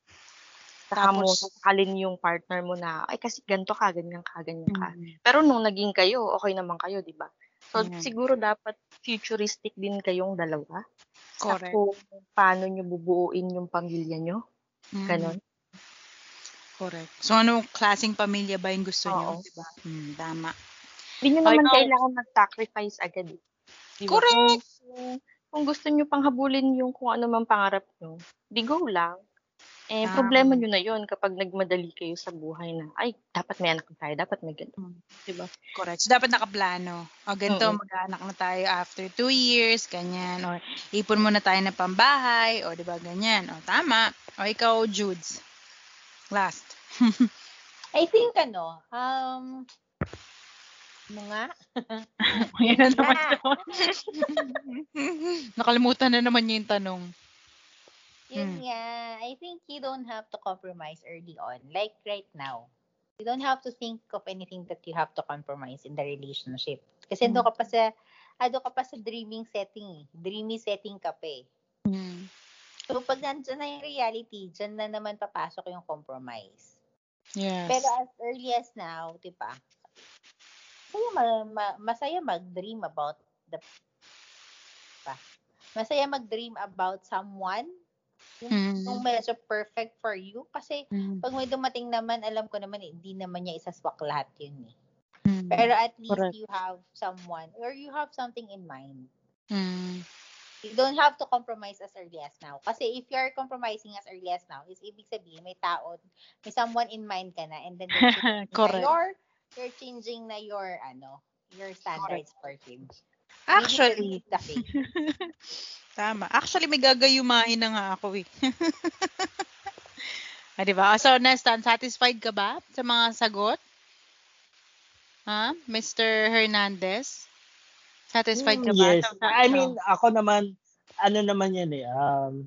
saka mo Tapos- sasakalin yung partner mo na, ay kasi ganito ka, ganyan ka, ganyan ka. Mm. Pero nung naging kayo, okay naman kayo, di ba? So, Mm. siguro dapat futuristic din kayong dalawa. Sa Correct. kung paano nyo bubuuin yung pamilya nyo. Mm. Ganon. Correct. So, anong klaseng pamilya ba yung gusto niyo? Oo. Diba? Hmm, tama. Hindi nyo naman kailangan mag-sacrifice agad eh. Di ba? Correct. Kung, kung gusto nyo pang habulin yung kung ano man pangarap nyo, di go lang. Eh, Tama. problema nyo na yon kapag nagmadali kayo sa buhay na, ay, dapat may anak na tayo, dapat may ganito. Mm. Di ba? Correct. So, dapat nakaplano. O, ganito, Oo. mag-anak na tayo after two years, ganyan. O, ipon muna tayo ng pambahay. O, di ba, ganyan. O, tama. O, ikaw, Judes. Last. I think ano, um, ano nga? Na naman Na. siya. Nakalimutan na naman niya yung tanong. Yun Hmm. nga, I think you don't have to compromise early on. Like right now. You don't have to think of anything that you have to compromise in the relationship. Kasi Hmm. doon ka pa sa, ado ka pa sa dreaming setting eh. Dreamy setting ka pa eh. Mm. So pag nandyan na yung reality, dyan na naman papasok yung compromise. Yes. Pero as early as now, di ba? Masaya, ma- ma- masaya mag-dream about the pa. Masaya mag-dream about someone yung, Mm. yung medyo perfect for you kasi Mm. pag may dumating naman, alam ko naman eh, hindi naman niya isaswak lahat yun eh. Mm. Pero at least Correct. you have someone or you have something in mind. Mm. You don't have to compromise as early as now. Kasi if you're compromising as early as now, is ibig sabihin may tao, may someone in mind ka na and then you're you're changing na your, ano, your standards for him. Actually. Tama. Actually, may gagayumahin na nga ako eh. ah, di ba? So, Nestan, satisfied ka ba sa mga sagot? Ha? Mr. Hernandez? Satisfied ka Mm, ba? Yes. Sa- sa- I mean, ako naman, ano naman yan eh, um,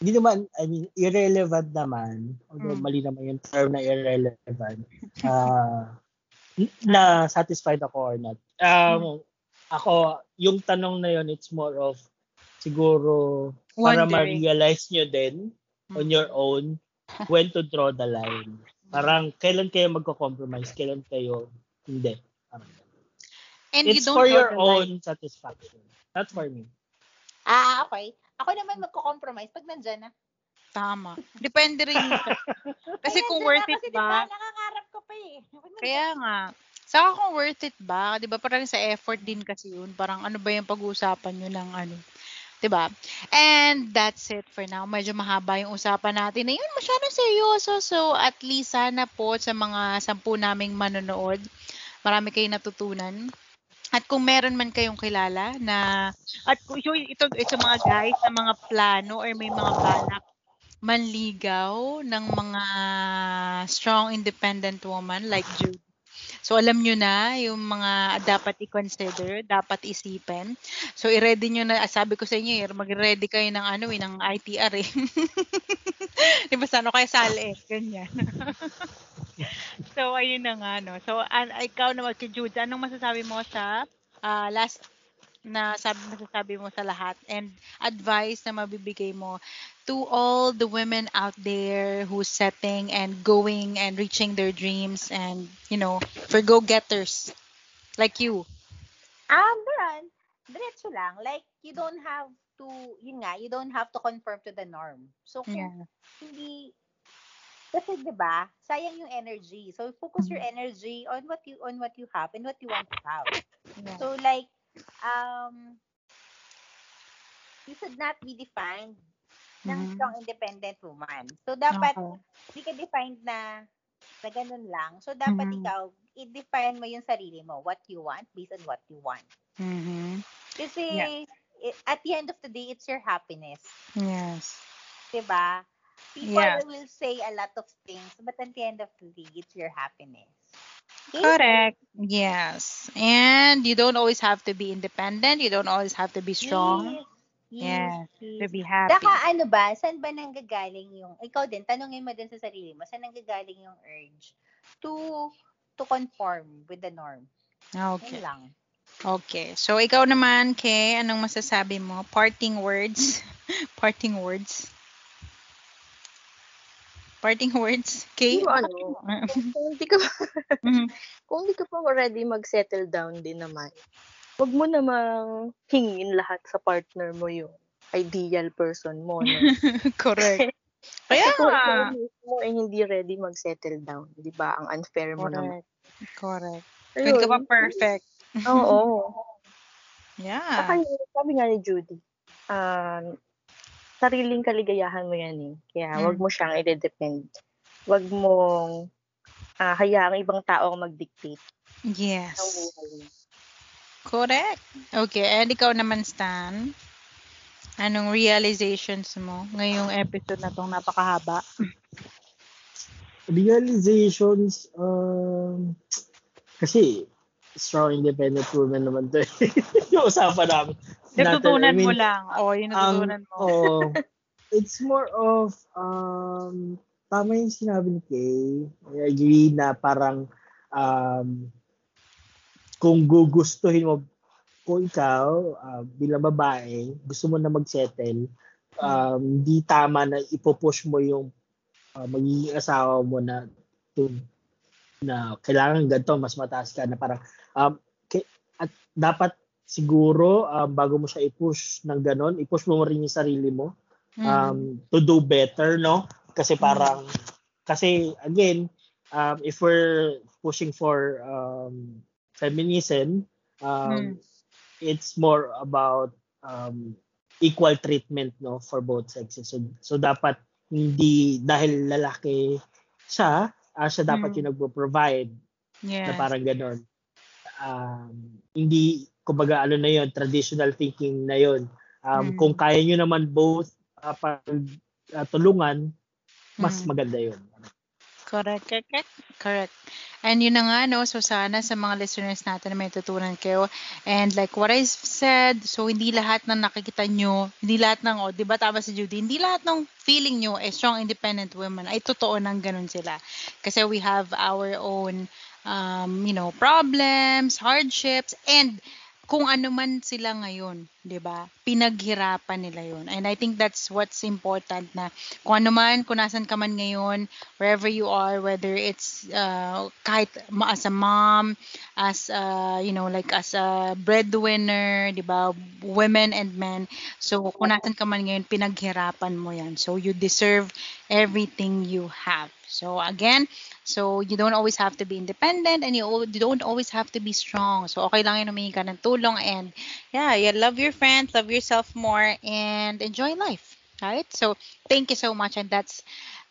hindi naman, I mean, irrelevant naman, although Mm. mali naman yung term na irrelevant, ah, n- na satisfied ako or not. Um, Ako, yung tanong na yun, it's more of, siguro, para Wondering. ma-realize nyo din, on Mm. your own, when to draw the line. Parang, kailan kayo magko-compromise, kailan kayo hindi. Parang, And you it's don't for your the line. own satisfaction. Not for me. Ah, okay. Ako naman magko-compromise pag nandyan na. Tama. Depende rin. kasi kung worth na, it kasi ba? Diba, pa eh. Kaya nga. Saka kung worth it ba? 'Di ba parang sa effort din kasi yun. Parang ano ba yung pag-uusapan nyo ng ano. 'Di ba? And that's it for now. Medyo mahaba yung usapan natin. Ayun, masyadong seryoso. So, at least sana po sa mga sampu naming manonood, marami kayong natutunan. At kung meron man kayong kilala na at kung ito ito, ito mga guys na mga plano or may mga balak manligaw ng mga strong independent woman like Judy. So alam nyo na yung mga dapat i-consider, dapat isipin. So i-ready nyo na, ah, sabi ko sa inyo, eh, mag-ready kayo ng ano eh, ng ITR eh. Di ba sa ano kaya sali eh, ganyan. so ayun na nga no. So an, ikaw naman kay Jude, anong masasabi mo sa ah, last na sabi masasabi mo sa lahat and advice na mabibigay mo to all the women out there who's setting and going and reaching their dreams and you know for go-getters like you Um, Baran, diretso lang. Like, you don't have to, yun nga, you don't have to conform to the norm. So, kung yeah hindi, kasi 'di ba sayang yung energy. So, focus your Mm-hmm. energy on what you, on what you have and what you want to have. yeah So, like, um, you should not be defined ng Mhm. strong independent woman. So, dapat, Okay. hindi ka defined na, na ganun lang. So, dapat Mhm. ikaw, i-define mo yung sarili mo, what you want, based on what you want. Mhm. Kasi, Yeah. at the end of the day, it's your happiness. yes Diba? People Yeah. will say a lot of things, but at the end of the day, it's your happiness. Okay? correct yes and you don't always have to be independent you don't always have to be strong Yes. yes yes, to be happy Saka ano ba, saan ba nanggagaling yung, ikaw din, tanongin mo din sa sarili mo, saan nanggagaling yung urge to to conform with the norm? okay Yun lang. Okay. So, ikaw naman, Kay, anong masasabi mo? Parting words? Parting words? Parting words? Kay? Yung ano, kung hindi ka pa, Mhm. kung hindi ka pa ready mag-settle down din naman, wag mo namang hingin lahat sa partner mo yung ideal person mo. No? Correct. Kaya kung ikaw mismo ay hindi ready mag-settle down, di ba? Ang unfair mo naman. Correct. Correct. Hindi ka Ayun. pa perfect. Oo. Yeah. Saka sabi nga ni Judy, um, sariling kaligayahan mo yan eh. Kaya Mm. wag mo siyang i-depend. Wag mong ah, hayaang ibang tao ang mag-dictate Yes. Correct. Okay, and ikaw naman, Stan. Anong realizations mo ngayong episode na tong napakahaba? Realizations, um, kasi strong independent woman naman to. eh. yung usapan namin. Natutunan I mean, mo lang. O, yung natutunan mo. oh, it's more of, um, tama yung sinabi ni Kay. I agree na parang, um, kung gugustuhin mo, kung ikaw, uh, bilang babae, gusto mo na mag-settle, um, hindi tama na ipopush mo yung uh, magiging asawa mo na to, na kailangan ganito, mas mataas ka na parang, um, ki- at dapat siguro, um, bago mo siya i-push ng ganon, i-push mo rin yung sarili mo Mm. um, to do better, no? Kasi parang, kasi again, um, if we're pushing for um, feminism, um, Mm. it's more about um, equal treatment no for both sexes. So, so dapat hindi dahil lalaki siya, ah, siya dapat Mm. yung nagpo-provide na yes. parang ganon. Um, hindi, kumbaga ano na yon traditional thinking na yon Um, Mm. Kung kaya nyo naman both uh, pag uh, tulungan, mas Mm. maganda yon Correct, correct, correct. And yun na nga, no, so sana sa mga listeners natin na may tutunan kayo. And like what I said, so hindi lahat ng nakikita nyo, hindi lahat ng, oh, di ba tama si Judy, hindi lahat ng feeling nyo ay strong independent women ay totoo nang ganun sila. Kasi we have our own, um, you know, problems, hardships, and kung ano man sila ngayon, 'di ba? Pinaghirapan nila 'yon. And I think that's what's important na kung ano man, kung nasan ka man ngayon, wherever you are, whether it's uh, kahit as a mom, as a, you know, like as a breadwinner, 'di ba? Women and men. So kung nasan ka man ngayon, pinaghirapan mo 'yan. So you deserve everything you have. So again, so you don't always have to be independent and you don't always have to be strong. So okay lang yun humingi ka ng tulong and yeah, you love your friends, love yourself more and enjoy life. Right? So thank you so much and that's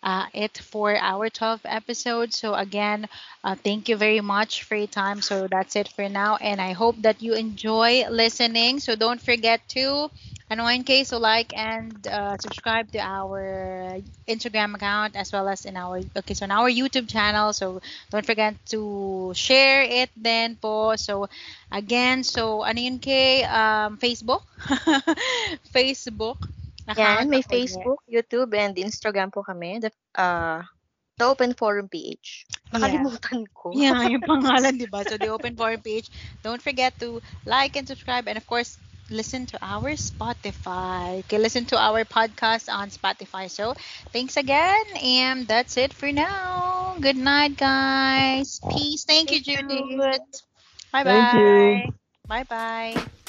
uh, it for our 12th episode. So again, uh, thank you very much for your time. So that's it for now and I hope that you enjoy listening. So don't forget to yun, Kay? So like and uh, subscribe to our Instagram account as well as in our okay so on our YouTube channel. So don't forget to share it then po. So again, so ano yun Kay? Um, Facebook? Facebook? Account Yan, may ako yun. Facebook, YouTube, and Instagram po kami. The, uh, the Open Forum PH. Nakalimutan ko. Yeah, yung pangalan, di ba? So, the Open Forum page. Don't forget to like and subscribe. And of course, listen to our Spotify. Okay, listen to our podcast on Spotify. So, thanks again. And that's it for now. Good night, guys. Peace. Thank you, Thank you. Jude. Bye-bye. Thank you. Bye-bye.